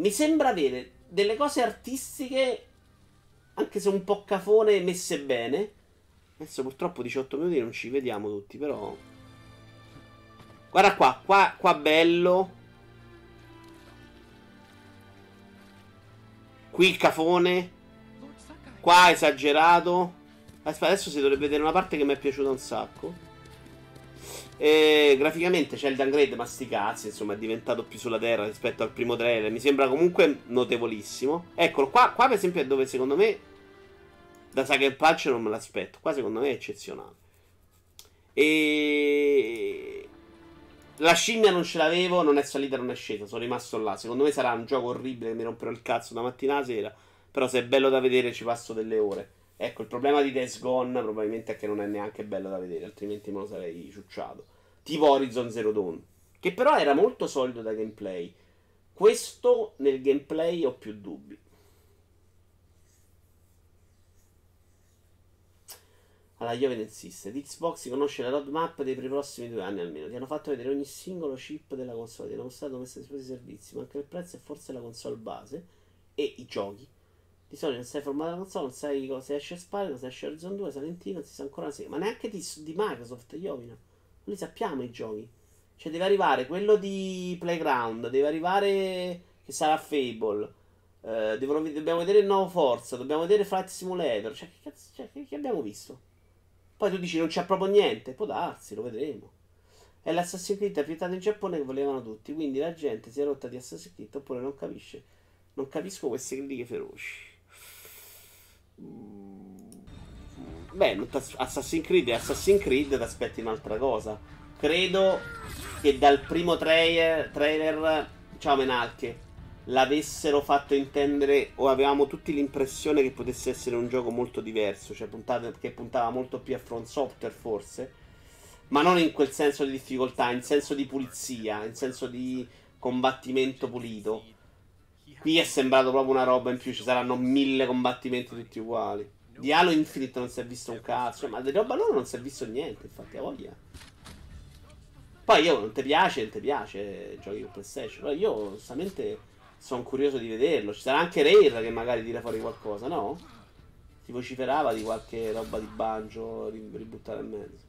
mi sembra avere delle cose artistiche, anche se un po' cafone, messe bene. Adesso purtroppo 18 minuti non ci vediamo tutti, però... Guarda qua, qua, qua bello. Qui il cafone. Qua esagerato. Aspetta, adesso si dovrebbe vedere una parte che mi è piaciuta un sacco. E graficamente c'è il downgrade, ma sti cazzi, insomma, è diventato più sulla terra rispetto al primo trailer. Mi sembra comunque notevolissimo. Eccolo, qua, qua per esempio è dove secondo me da Saga Punch non me l'aspetto. Qua secondo me è eccezionale. E la scimmia non ce l'avevo, non è salita, non è scesa. Sono rimasto là. Secondo me sarà un gioco orribile che mi romperò il cazzo da mattina alla sera. Però se è bello da vedere ci passo delle ore. Ecco, il problema di Days Gone probabilmente è che non è neanche bello da vedere, altrimenti me lo sarei ciucciato. Tipo Horizon Zero Dawn, che però era molto solido da gameplay. Questo nel gameplay ho più dubbi. Alla Joven insiste. Xbox conosce la roadmap dei prossimi due anni almeno. Ti hanno fatto vedere ogni singolo chip della console. Ti hanno mostrato come si i servizi. Ma anche il prezzo è forse la console base. E i giochi. Di solito non sai formare la console, non sai cosa esce Spyro, cosa esce Horizon 2, Salentino, non si sa ancora se. Ma neanche di, di Microsoft, Jovina. Noi sappiamo i giochi. Cioè deve arrivare quello di Playground, deve arrivare che sarà Fable. Eh, devono, dobbiamo vedere il nuovo Forza, dobbiamo vedere Flight Simulator. Cioè, che cazzo, cioè, che, che abbiamo visto? Poi tu dici non c'è proprio niente, può darsi, lo vedremo. È l'Assassin's Creed appiattato in Giappone che volevano tutti, quindi la gente si è rotta di Assassin's Creed oppure non capisce. Non capisco queste critiche feroci. Beh, Assassin's Creed è Assassin's Creed, ti aspetti un'altra cosa. Credo che dal primo trailer, trailer ciao Menalche, l'avessero fatto intendere o avevamo tutti l'impressione che potesse essere un gioco molto diverso, cioè puntate, che puntava molto più a front software forse, ma non in quel senso di difficoltà, in senso di pulizia, in senso di combattimento pulito. Qui è sembrato proprio una roba in più, ci saranno mille combattimenti tutti uguali. Di Halo Infinite non si è visto un cazzo, ma di roba loro non si è visto niente, infatti a voglia. Poi io non ti piace, non ti piace, giochi con PlayStation, però io onestamente sono curioso di vederlo. Ci sarà anche Rare che magari tira fuori qualcosa, no? Si vociferava di qualche roba di banjo ributtare in mezzo.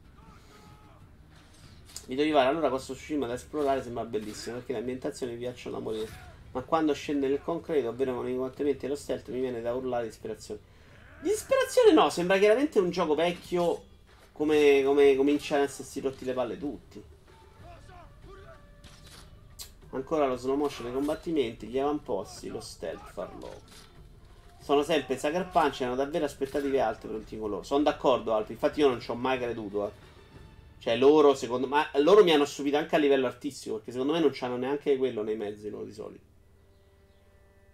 Video di Vara, allora questo Tsushima da esplorare sembra bellissimo perché le ambientazioni mi piacciono da morire. Ma quando scende nel concreto, ovvero con i combattimenti e lo stealth, mi viene da urlare di ispirazione. Di ispirazione no, sembra chiaramente un gioco vecchio come, come cominciano ad essersi rotti le palle tutti. Ancora lo slow motion nei combattimenti, gli avamposti, lo stealth, farlo. Sono sempre Sucker Punch hanno davvero aspettative alte per un team loro. Sono d'accordo, Alpi. Infatti io non ci ho mai creduto. Eh. Cioè, loro, secondo me. Loro mi hanno stupito anche a livello artistico. Perché secondo me non c'hanno neanche quello nei mezzi loro di solito.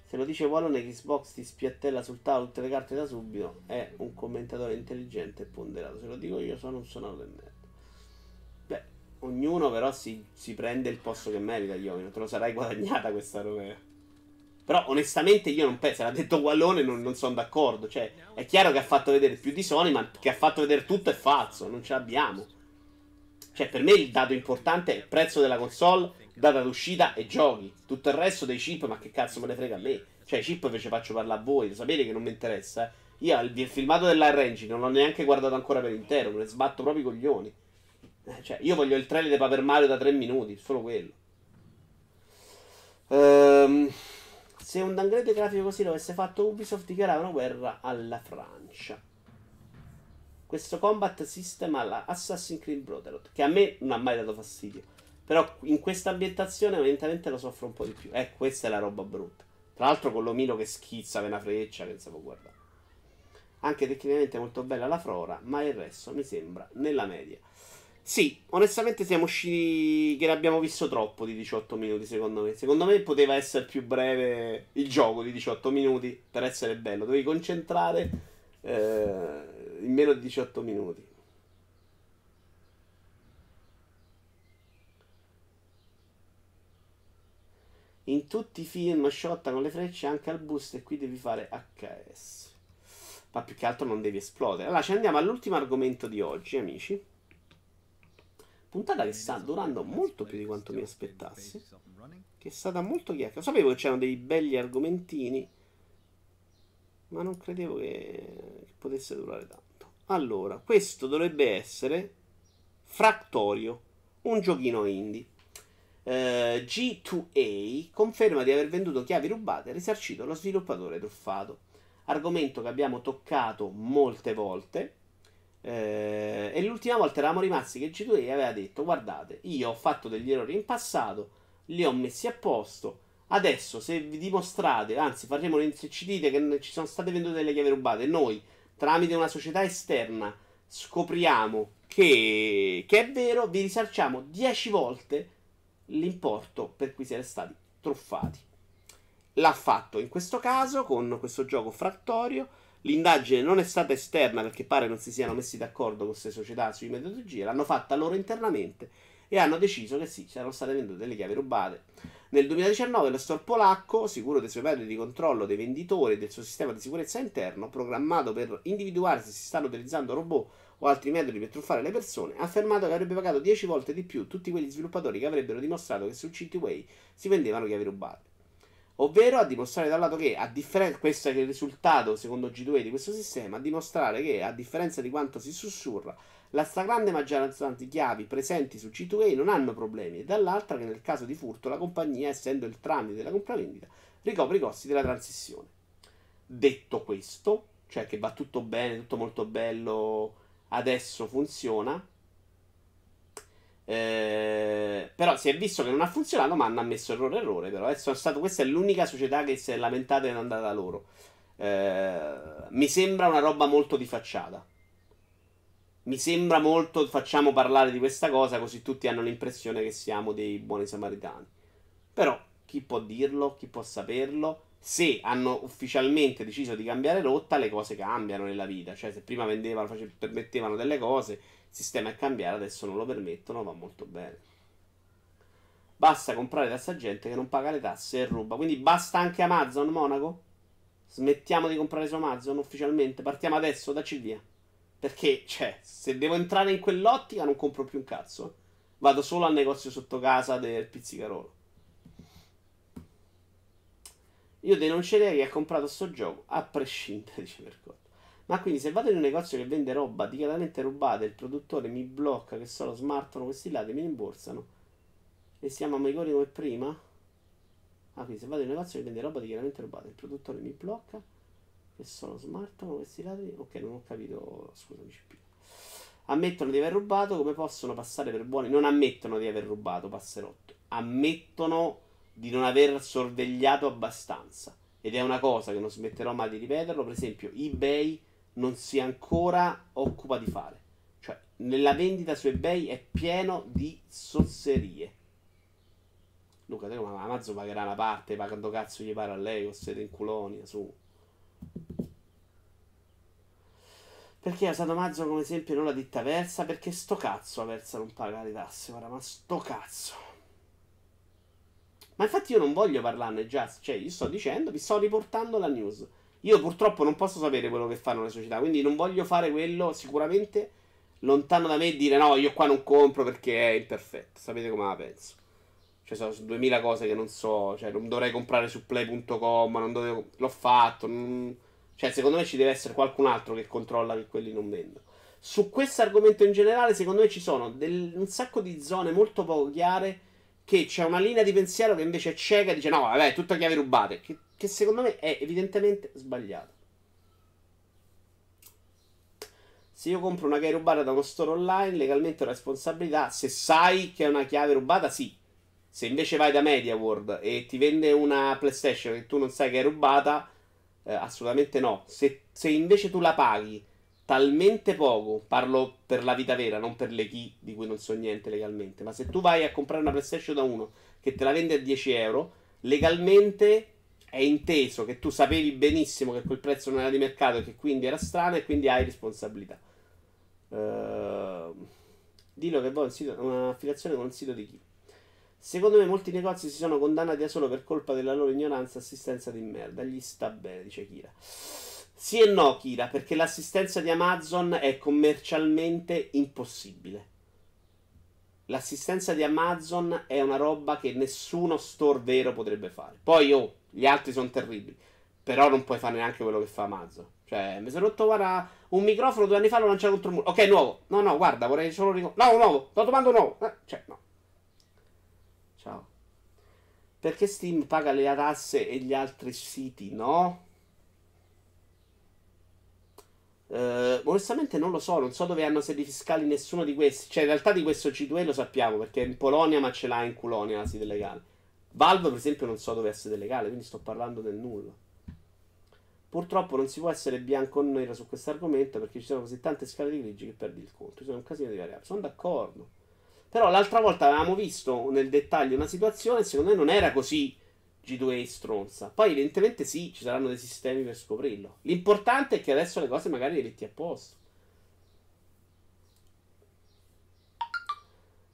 Se lo dice Wallone Xbox ti spiattella sul tavolo tutte le carte da subito. È un commentatore intelligente e ponderato. Se lo dico io, sono un suonato del merda. Ognuno però si, si prende il posto che merita, Iovino. Te lo sarai guadagnata questa roba. Però onestamente io non penso, l'ha detto Wallone, non, non sono d'accordo. Cioè, è chiaro che ha fatto vedere più di Sony, ma che ha fatto vedere tutto è falso, non ce l'abbiamo. Cioè, per me il dato importante è il prezzo della console, data d'uscita e giochi. Tutto il resto dei chip, ma che cazzo me ne frega a me? Cioè, i chip invece faccio parlare a voi, sapete che non mi interessa. Eh? Io il, il filmato dell'Air Engine non l'ho neanche guardato ancora per intero, me ne sbatto proprio i coglioni. Eh, cioè, io voglio il trailer di Paper Mario da 3 minuti, solo quello. Ehm, se un downgrade grafico così lo avesse fatto Ubisoft dichiarava una guerra alla Francia. Questo combat system alla Assassin's Creed Brotherhood, che a me non ha mai dato fastidio. Però in questa ambientazione evidentemente lo soffro un po' di più. Eh, questa è la roba brutta. Tra l'altro con l'omino che schizza per una freccia che non si può guardare. Anche tecnicamente molto bella la flora, ma il resto mi sembra nella media. Sì, onestamente siamo usciti che l'abbiamo visto troppo di 18 minuti, secondo me. Secondo me poteva essere più breve il gioco di 18 minuti per essere bello. Dovevi concentrare eh, in meno di 18 minuti. In tutti i film shotta con le frecce anche al boost e qui devi fare HS. Ma più che altro non devi esplodere. Allora ci andiamo all'ultimo argomento di oggi, amici. Puntata che sta durando molto più di quanto mi aspettassi. Che è stata molto chiacchiera. Sapevo che c'erano dei belli argomentini. Ma non credevo che, che potesse durare tanto. Allora, questo dovrebbe essere Fractorio, un giochino indie. Uh, G2A conferma di aver venduto chiavi rubate e risarcito lo sviluppatore truffato. Argomento che abbiamo toccato molte volte eh, e l'ultima volta eravamo rimasti che G2A aveva detto: Guardate, io ho fatto degli errori in passato, li ho messi a posto. Adesso, se vi dimostrate, anzi, faremo se ci dite che ci sono state vendute delle chiavi rubate, noi tramite una società esterna scopriamo che, che è vero, vi risarciamo 10 volte l'importo per cui siete stati truffati. L'ha fatto in questo caso con questo gioco Fractorio L'indagine non è stata esterna perché pare non si siano messi d'accordo con queste società sui metodologie, l'hanno fatta loro internamente e hanno deciso che sì, c'erano state vendute delle chiavi rubate. Nel 2019 lo store polacco, sicuro dei suoi metodi di controllo dei venditori e del suo sistema di sicurezza interno, programmato per individuare se si stanno utilizzando robot o altri metodi per truffare le persone, ha affermato che avrebbe pagato 10 volte di più tutti quegli sviluppatori che avrebbero dimostrato che su CTWay si vendevano chiavi rubate. Ovvero a dimostrare dal lato che, a differenza, questo è il risultato secondo G2 di questo sistema, a dimostrare che a differenza di quanto si sussurra, la stragrande maggioranza di chiavi presenti su C2A non hanno problemi e dall'altra che nel caso di furto la compagnia, essendo il tramite della compravendita, ricopre i costi della transizione. Detto questo, cioè che va tutto bene, tutto molto bello, adesso funziona, eh, però si è visto che non ha funzionato, ma hanno ammesso errore errore. Però adesso è stato, questa è l'unica società che si è lamentata ed è andata loro. Eh, mi sembra una roba molto di facciata. Mi sembra molto. Facciamo parlare di questa cosa così tutti hanno l'impressione che siamo dei buoni samaritani. Però chi può dirlo? Chi può saperlo? Se hanno ufficialmente deciso di cambiare rotta, le cose cambiano nella vita. Cioè, se prima vendevano, permettevano delle cose sistema è cambiato, adesso non lo permettono, va molto bene. Basta comprare da sta gente che non paga le tasse e ruba. Quindi basta anche Amazon, Monaco? Smettiamo di comprare su Amazon ufficialmente. Partiamo adesso, dacci via. Perché, cioè, se devo entrare in quell'ottica non compro più un cazzo. Vado solo al negozio sotto casa del pizzicarolo. Io denuncerei chi ha comprato sto gioco, a prescindere, dice Mercotto. Ma quindi se vado in un negozio che vende roba dichiaratamente rubata e il produttore mi blocca che solo smartano questi lati mi rimborsano e siamo a Megori come prima? Ah, quindi se vado in un negozio che vende roba dichiaratamente rubata e il produttore mi blocca che solo smartano questi lati? Ok, non ho capito, scusami CP. Ammettono di aver rubato, come possono passare per buoni? Non ammettono di aver rubato, passerotto. Ammettono di non aver sorvegliato abbastanza. Ed è una cosa che non smetterò mai di ripeterlo. Per esempio, eBay non si ancora occupa di fare. Cioè, nella vendita su eBay è pieno di sozzerie. Luca, te ma Amazon pagherà una parte, pagando cazzo gli pare a lei, con sede in Culonia, su. Perché ha usato Amazon come esempio non la ditta Versa? Perché sto cazzo la Versa non paga le tasse, guarda, ma sto cazzo. Ma infatti io non voglio parlarne già, cioè io sto dicendo, vi sto riportando la news. Io purtroppo non posso sapere quello che fanno le società, quindi non voglio fare quello sicuramente lontano da me e dire no, io qua non compro perché è imperfetto. Sapete come la penso? Cioè, sono 2000 cose che non so, cioè non dovrei comprare su play.com, non dovevo, l'ho fatto. Non... Cioè, secondo me ci deve essere qualcun altro che controlla che quelli non vendono. Su questo argomento in generale, secondo me ci sono del, un sacco di zone molto poco chiare che c'è una linea di pensiero che invece è cieca e dice no, vabbè, tutte chiavi rubate. Che che secondo me è evidentemente sbagliato. Se io compro una chiave rubata da uno store online, legalmente ho responsabilità. Se sai che è una chiave rubata, sì. Se invece vai da MediaWorld e ti vende una PlayStation e tu non sai che è rubata, eh, assolutamente no. Se, se, invece tu la paghi talmente poco, parlo per la vita vera, non per le key di cui non so niente legalmente, ma se tu vai a comprare una PlayStation da uno che te la vende a 10 euro, legalmente è inteso che tu sapevi benissimo che quel prezzo non era di mercato e che quindi era strano e quindi hai responsabilità. Uh, dillo che vuoi un'affiliazione con un sito di chi. Secondo me molti negozi si sono condannati da solo per colpa della loro ignoranza e assistenza di merda. Gli sta bene, dice Kira. Sì e no, Kira, perché l'assistenza di Amazon è commercialmente impossibile. L'assistenza di Amazon è una roba che nessuno store vero potrebbe fare. Poi, oh, gli altri sono terribili. Però non puoi fare neanche quello che fa Amazon. Cioè, mi sono rotto, guarda, un microfono due anni fa l'ho lanciato contro il muro. Ok, nuovo. No, no, guarda, vorrei solo ricordare. No, nuovo. Sto domando nuovo. Eh, cioè, no. Ciao. Perché Steam paga le tasse e gli altri siti no? Uh, onestamente non lo so, non so dove hanno sedi fiscali nessuno di questi. Cioè, in realtà di questo C2 lo sappiamo perché è in Polonia, ma ce l'ha in Culonia la sede legale. Valve, per esempio, non so dove essere legale, quindi sto parlando del nulla. Purtroppo non si può essere bianco o nero su questo argomento perché ci sono così tante scale di grigi che perdi il conto. Ci sono un casino di variabili. Sono d'accordo. Però l'altra volta avevamo visto nel dettaglio una situazione secondo me non era così G2A stronza. Poi evidentemente sì, ci saranno dei sistemi per scoprirlo. L'importante è che adesso le cose magari le metti a posto.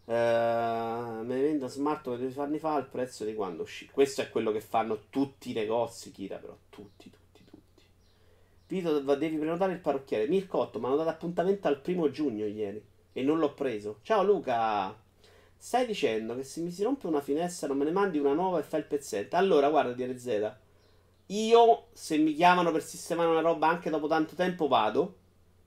Uh, me ne vendo smart due anni fa al prezzo di quando uscì. Questo è quello che fanno tutti i negozi, Kira, però tutti, tutti, tutti. Pito, devi prenotare il parrucchiere. Mircotto, mi hanno dato appuntamento al primo giugno ieri e non l'ho preso. Ciao Luca. Stai dicendo che se mi si rompe una finestra non me ne mandi una nuova e fai il pezzetto. Allora, guarda, DRZ. Io, se mi chiamano per sistemare una roba anche dopo tanto tempo, vado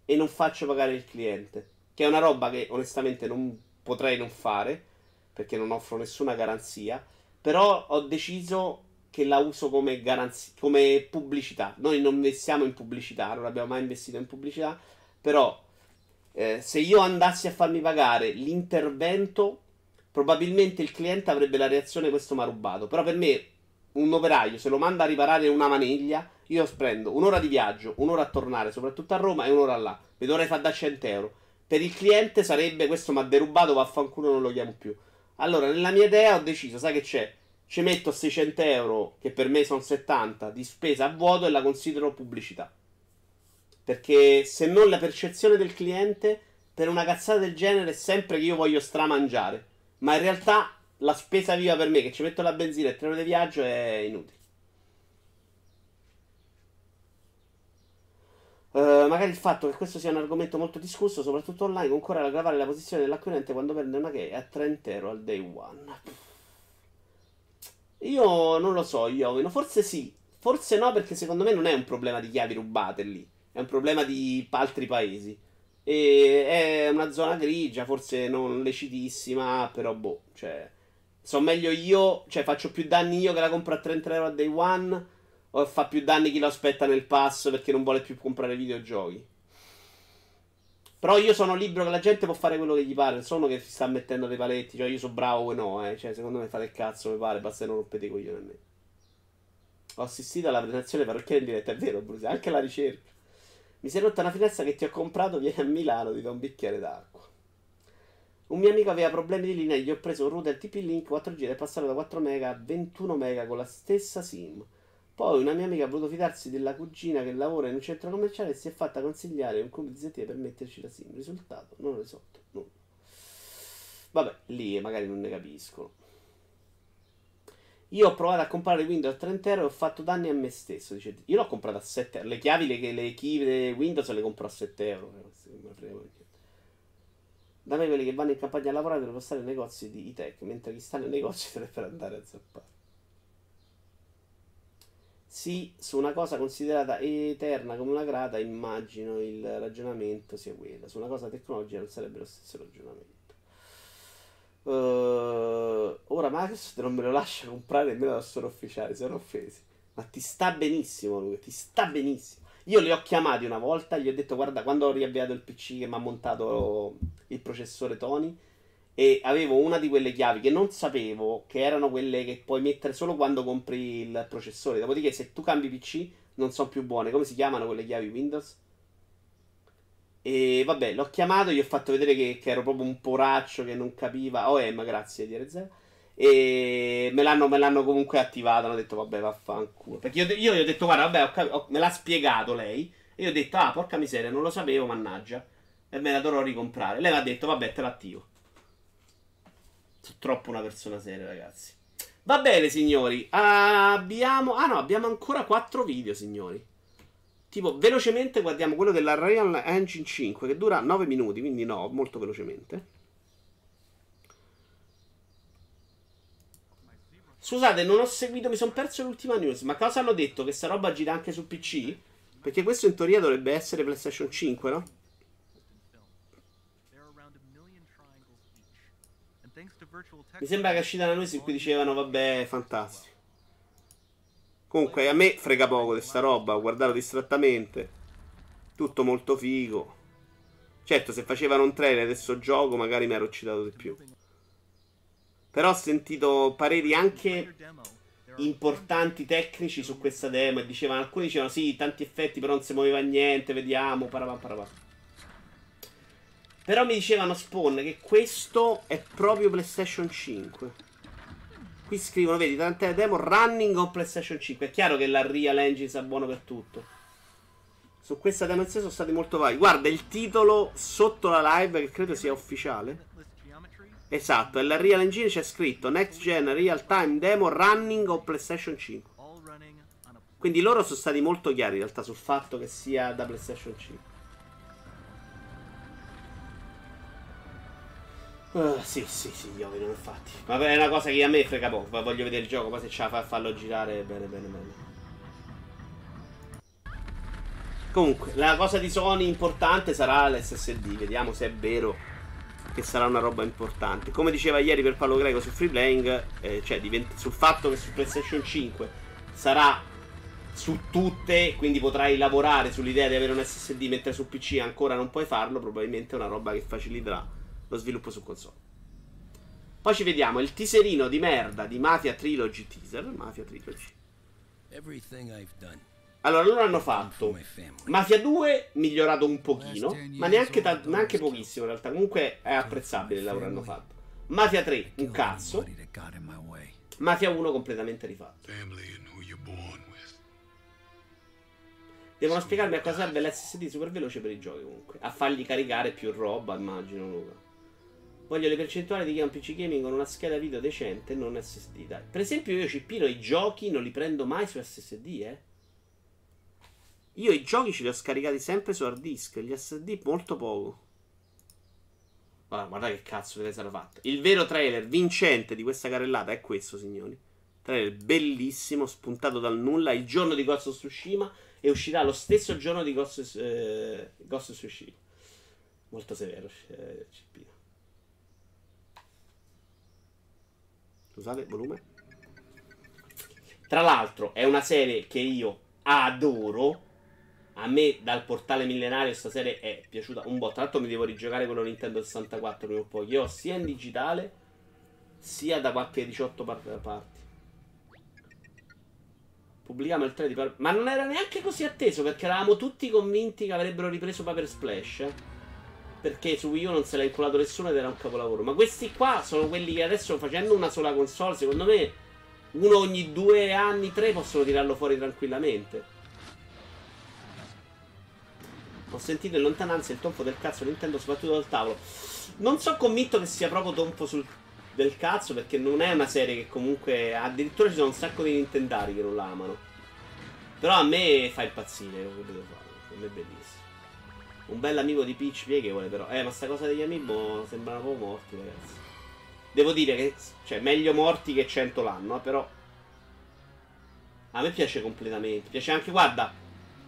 e non faccio pagare il cliente. Che è una roba che onestamente non potrei non fare, perché non offro nessuna garanzia. Però ho deciso che la uso come, garanzia, come pubblicità. Noi non investiamo in pubblicità, non abbiamo mai investito in pubblicità. Però, eh, se io andassi a farmi pagare l'intervento probabilmente il cliente avrebbe la reazione questo mi ha rubato. Però per me un operaio se lo manda a riparare una maniglia, io prendo un'ora di viaggio, un'ora a tornare, soprattutto a Roma, e un'ora là. Mi dovrei fare da 100 euro. Per il cliente sarebbe questo mi ha derubato, vaffanculo, non lo chiamo più. Allora, nella mia idea ho deciso, sai che c'è? Ci metto 600 euro, che per me sono 70, di spesa a vuoto e la considero pubblicità. Perché se non la percezione del cliente, per una cazzata del genere è sempre che io voglio stramangiare. Ma in realtà la spesa viva per me, che ci metto la benzina e il treno di viaggio, è inutile. Uh, magari il fatto che questo sia un argomento molto discusso, soprattutto online, concorre ad aggravare la posizione dell'acquirente quando prende una che è a 30 euro al day one. Io non lo so, io forse sì, forse no, perché secondo me non è un problema di chiavi rubate lì, è un problema di altri paesi. E è una zona grigia, forse non lecitissima, però boh, cioè... So meglio io, cioè faccio più danni io che la compro a 30 euro a day one, o fa più danni chi lo aspetta nel pass perché non vuole più comprare videogiochi. Però io sono libero che la gente può fare quello che gli pare, non sono che si sta mettendo dei paletti, cioè io sono bravo o no, eh. Cioè, secondo me fate il cazzo, mi pare, basta che non rompete i coglioni a me. Ho assistito alla presentazione parrocchiere in diretta, è vero, Bruce, anche alla ricerca. Mi sei rotta una finestra che ti ho comprato, vieni a Milano, ti do un bicchiere d'acqua. Un mio amico aveva problemi di linea, gli ho preso un router TP-Link 4G ed è passato da 4 mega a 21 mega con la stessa SIM. Poi una mia amica ha voluto fidarsi della cugina che lavora in un centro commerciale e si è fatta consigliare un ZTE per metterci la SIM. Risultato, non ho risolto nulla. Vabbè, lì magari non ne capiscono. Io ho provato a comprare Windows a 30 euro e ho fatto danni a me stesso. Dice, io l'ho comprato a 7 euro. Le chiavi, le, le key Windows le compro a 7 euro. Da me quelli che vanno in campagna a lavorare devono stare nei negozi di e-tech, mentre chi sta nei negozi dovrebbe andare a zappare. Sì, su una cosa considerata eterna come una grata, immagino il ragionamento sia quello. Su una cosa tecnologica non sarebbe lo stesso ragionamento. Uh, ora Microsoft non me lo lascia comprare nemmeno da store ufficiale, sono offesi. Ma ti sta benissimo, lui, ti sta benissimo. Io li ho chiamati una volta, gli ho detto guarda, quando ho riavviato il PC che mi ha montato il processore Tony e avevo una di quelle chiavi che non sapevo che erano quelle che puoi mettere solo quando compri il processore. Dopodiché se tu cambi PC non sono più buone. Come si chiamano quelle chiavi Windows? E vabbè, l'ho chiamato, gli ho fatto vedere che, che ero proprio un poraccio che non capiva. OM, grazie, DRZ. E me l'hanno, me l'hanno comunque attivato. Hanno detto, vabbè, vaffanculo. Perché io, io gli ho detto, guarda, vabbè, ho cap- ho, me l'ha spiegato lei. E io ho detto, ah, porca miseria, non lo sapevo, mannaggia. E me la dovrò ricomprare. Lei mi ha detto, vabbè, te l'attivo. Sono troppo una persona seria, ragazzi. Va bene, signori. Abbiamo. Ah, no, abbiamo ancora 4 video, signori. Tipo, velocemente guardiamo quello della Real Engine 5 che dura 9 minuti, quindi no, molto velocemente. Scusate, non ho seguito, mi sono perso l'ultima news. Ma cosa hanno detto? Che sta roba gira anche su PC? Perché questo in teoria dovrebbe essere PlayStation 5, no? Mi sembra che è uscita una news in cui dicevano, vabbè, fantastico. Comunque a me frega poco di sta roba, ho guardato distrattamente. Tutto molto figo. Certo, se facevano un trailer adesso gioco, magari mi ero eccitato di più. Però ho sentito pareri anche importanti tecnici su questa demo e dicevano, alcuni dicevano sì, tanti effetti, però non si muoveva niente, vediamo, parapà, parapà. Però mi dicevano Spawn che questo è proprio PlayStation 5. Qui scrivono, vedi, tante demo running on PlayStation 5. È chiaro che la Real Engine sia buono per tutto. Su questa demo in sé sono stati molto vari. Guarda il titolo sotto la live, che credo sia ufficiale. Esatto, e la Real Engine c'è scritto Next Gen Real Time Demo Running on PlayStation 5. Quindi loro sono stati molto chiari in realtà sul fatto che sia da PlayStation 5. Uh, sì, sì, sì, io vedo infatti. Ma è una cosa che a me frega poco. Voglio vedere il gioco, poi se ce la fa farlo girare bene, bene, bene. Comunque, la cosa di Sony importante sarà l'SSD. Vediamo se è vero che sarà una roba importante. Come diceva ieri per Paolo Greco su Free Playing, eh, cioè diventa, sul fatto che su PlayStation 5 sarà su tutte, quindi potrai lavorare sull'idea di avere un SSD mentre su PC ancora non puoi farlo, probabilmente è una roba che faciliterà lo sviluppo su console. Poi ci vediamo il teaserino di merda di Mafia Trilogy teaser, Mafia Trilogy. Allora, loro hanno fatto Mafia 2 migliorato un pochino, ma neanche, ta- neanche pochissimo in realtà. Comunque è apprezzabile il lavoro che hanno fatto. Mafia 3 un cazzo. Mafia 1 completamente rifatto. Devono spiegarmi a cosa serve l'SSD super veloce per i giochi comunque. A fargli caricare più roba, immagino, Luca. Voglio le percentuali di chi ha un PC gaming con una scheda video decente, non SSD. Per esempio, io Cippino i giochi non li prendo mai su SSD, eh. Io i giochi ce li ho scaricati sempre su hard disk, gli SD molto poco. Guarda, guarda che cazzo deve essere fatto. Il vero trailer vincente di questa carrellata è questo, signori. Trailer bellissimo, spuntato dal nulla. Il giorno di Ghost of Tsushima e uscirà lo stesso giorno di Ghost, eh, Ghost of Tsushima. Molto severo, eh, Cippino. Scusate, volume. Tra l'altro, è una serie che io adoro a me dal portale millenario questa serie è piaciuta un po'. Tra l'altro mi devo rigiocare quello Nintendo 64 prima o poi. Io ho sia in digitale sia da qualche 18 parti. Pubblichiamo il 3 di par- Ma non era neanche così atteso perché eravamo tutti convinti che avrebbero ripreso Paper Splash. Eh? Perché su Wii U non se l'ha inculato nessuno ed era un capolavoro. Ma questi qua sono quelli che adesso facendo una sola console, secondo me uno ogni due anni, tre possono tirarlo fuori tranquillamente. Ho sentito in lontananza il tonfo del cazzo Nintendo soprattutto dal tavolo. Non sono convinto che sia proprio tonfo sul, del cazzo perché non è una serie che comunque... Addirittura ci sono un sacco di Nintendari che non la amano. Però a me fa impazzire quello che devo fare. Per me è bellissimo. Un bel amico di Peach pieghevole però. Eh, ma sta cosa degli amiibo sembrano proprio morti, ragazzi. Devo dire che, cioè, meglio morti che 100 l'anno, eh, però... A me piace completamente. Piace anche, guarda,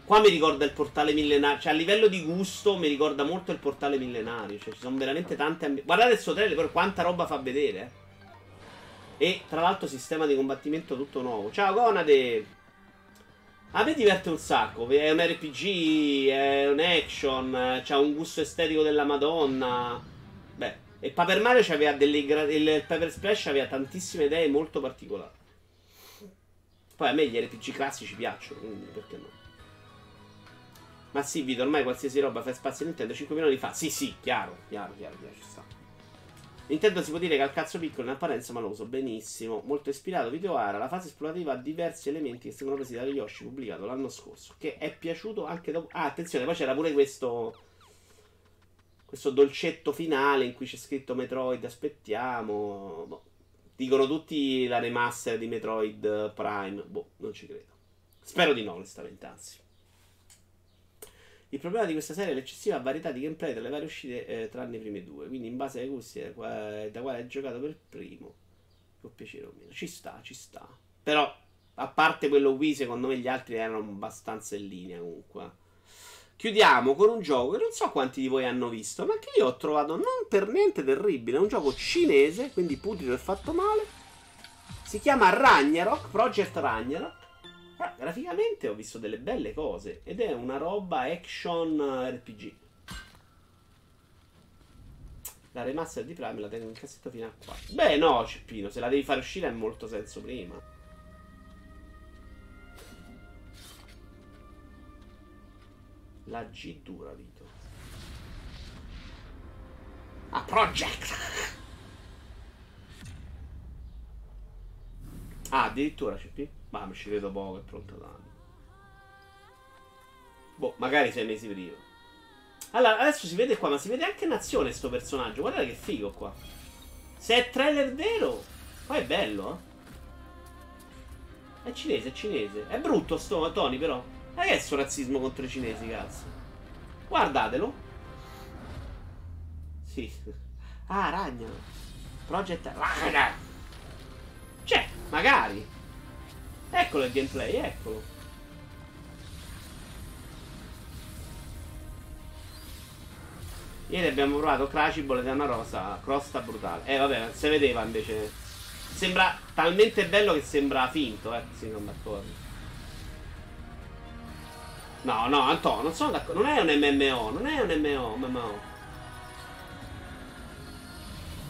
Qua mi ricorda il portale millenario. Cioè, a livello di gusto, mi ricorda molto il portale millenario. Cioè, ci sono veramente tante. Ambi- Guardate il suo trailer, quanta roba fa vedere. Eh. E tra l'altro, sistema di combattimento tutto nuovo. Ciao, Gonade. A me diverte un sacco. È un RPG, è un action. C'ha un gusto estetico della Madonna. Beh, e Paper Mario c'aveva delle. Gra- il Paper Splash aveva tantissime idee molto particolari. Poi a me gli RPG classici piacciono, quindi perché no? Ma sì, Vito, ormai qualsiasi roba fa spazio Nintendo 5 milioni fa. Sì, sì, chiaro, chiaro, chiaro, chiaro, ci sta. Nintendo si può dire che ha il cazzo piccolo in apparenza, ma lo uso benissimo. Molto ispirato, Videoara, la fase esplorativa ha diversi elementi che sono presi da Yoshi, pubblicato l'anno scorso, che è piaciuto anche dopo... Ah, attenzione, poi c'era pure questo... Questo dolcetto finale in cui c'è scritto Metroid, aspettiamo... Boh. Dicono tutti la remaster di Metroid Prime. Boh, non ci credo. Spero di no, onestamente, anzi. Il problema di questa serie è l'eccessiva varietà di gameplay tra le varie uscite eh, tranne i primi due. Quindi, in base ai gusti eh, da quale hai giocato per primo, può piacere o meno. Ci sta, ci sta. Però, a parte quello Wii, secondo me gli altri erano abbastanza in linea comunque. Chiudiamo con un gioco che non so quanti di voi hanno visto, ma che io ho trovato non per niente terribile. È un gioco cinese, quindi putito e fatto male. Si chiama Ragnarok, Project Ragnarok. Ah, graficamente ho visto delle belle cose. Ed è una roba action RPG. La remaster di Prime la tengo in cassetto fino a qua. Beh, no, Cippino, se la devi fare uscire ha molto senso prima. La G dura, Vito. Ah, Project! Ah, addirittura CP? Ma mi ci vedo poco, è pronto tanto. Boh, magari sei mesi prima. Allora, adesso si vede qua, ma si vede anche in azione sto personaggio. Guardate che figo qua. Se è trailer vero, poi è bello, eh. È cinese, è cinese. È brutto sto Tony, però. Ma che è sto razzismo contro i cinesi, cazzo? Guardatelo. Sì. Ah, ragna. Project Ragna. C'è, magari. Eccolo il gameplay, eccolo. Ieri abbiamo provato Crashable ed è una rosa crosta brutale. Eh vabbè, si vedeva invece. Sembra talmente bello che sembra finto, eh. Sì, non d'accordo. No, no, Antonio, non sono d'accordo. Non è un MMO, non è un MMO, MMO.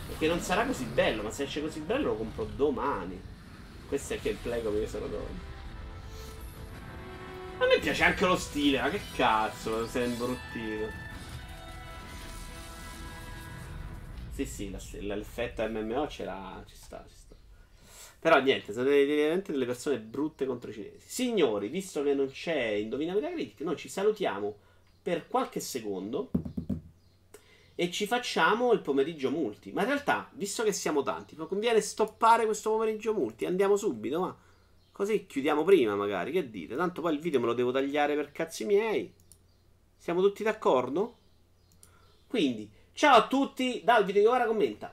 Perché non sarà così bello, ma se esce così bello lo compro domani. Questo è che il play come io sono domani. A me piace anche lo stile, ma che cazzo, sei imbruttito. Sì, sì, l'effetto MMO c'era, ci sta, ci sta. Però niente, sono veramente delle persone brutte contro i cinesi. Signori, visto che non c'è Indovina Metacritic, noi ci salutiamo per qualche secondo e ci facciamo il pomeriggio multi. Ma in realtà, visto che siamo tanti, conviene stoppare questo pomeriggio multi. Andiamo subito, ma così chiudiamo prima magari, che dite? Tanto poi il video me lo devo tagliare per cazzi miei. Siamo tutti d'accordo? Quindi Ciao a tutti dal video che ora commenta.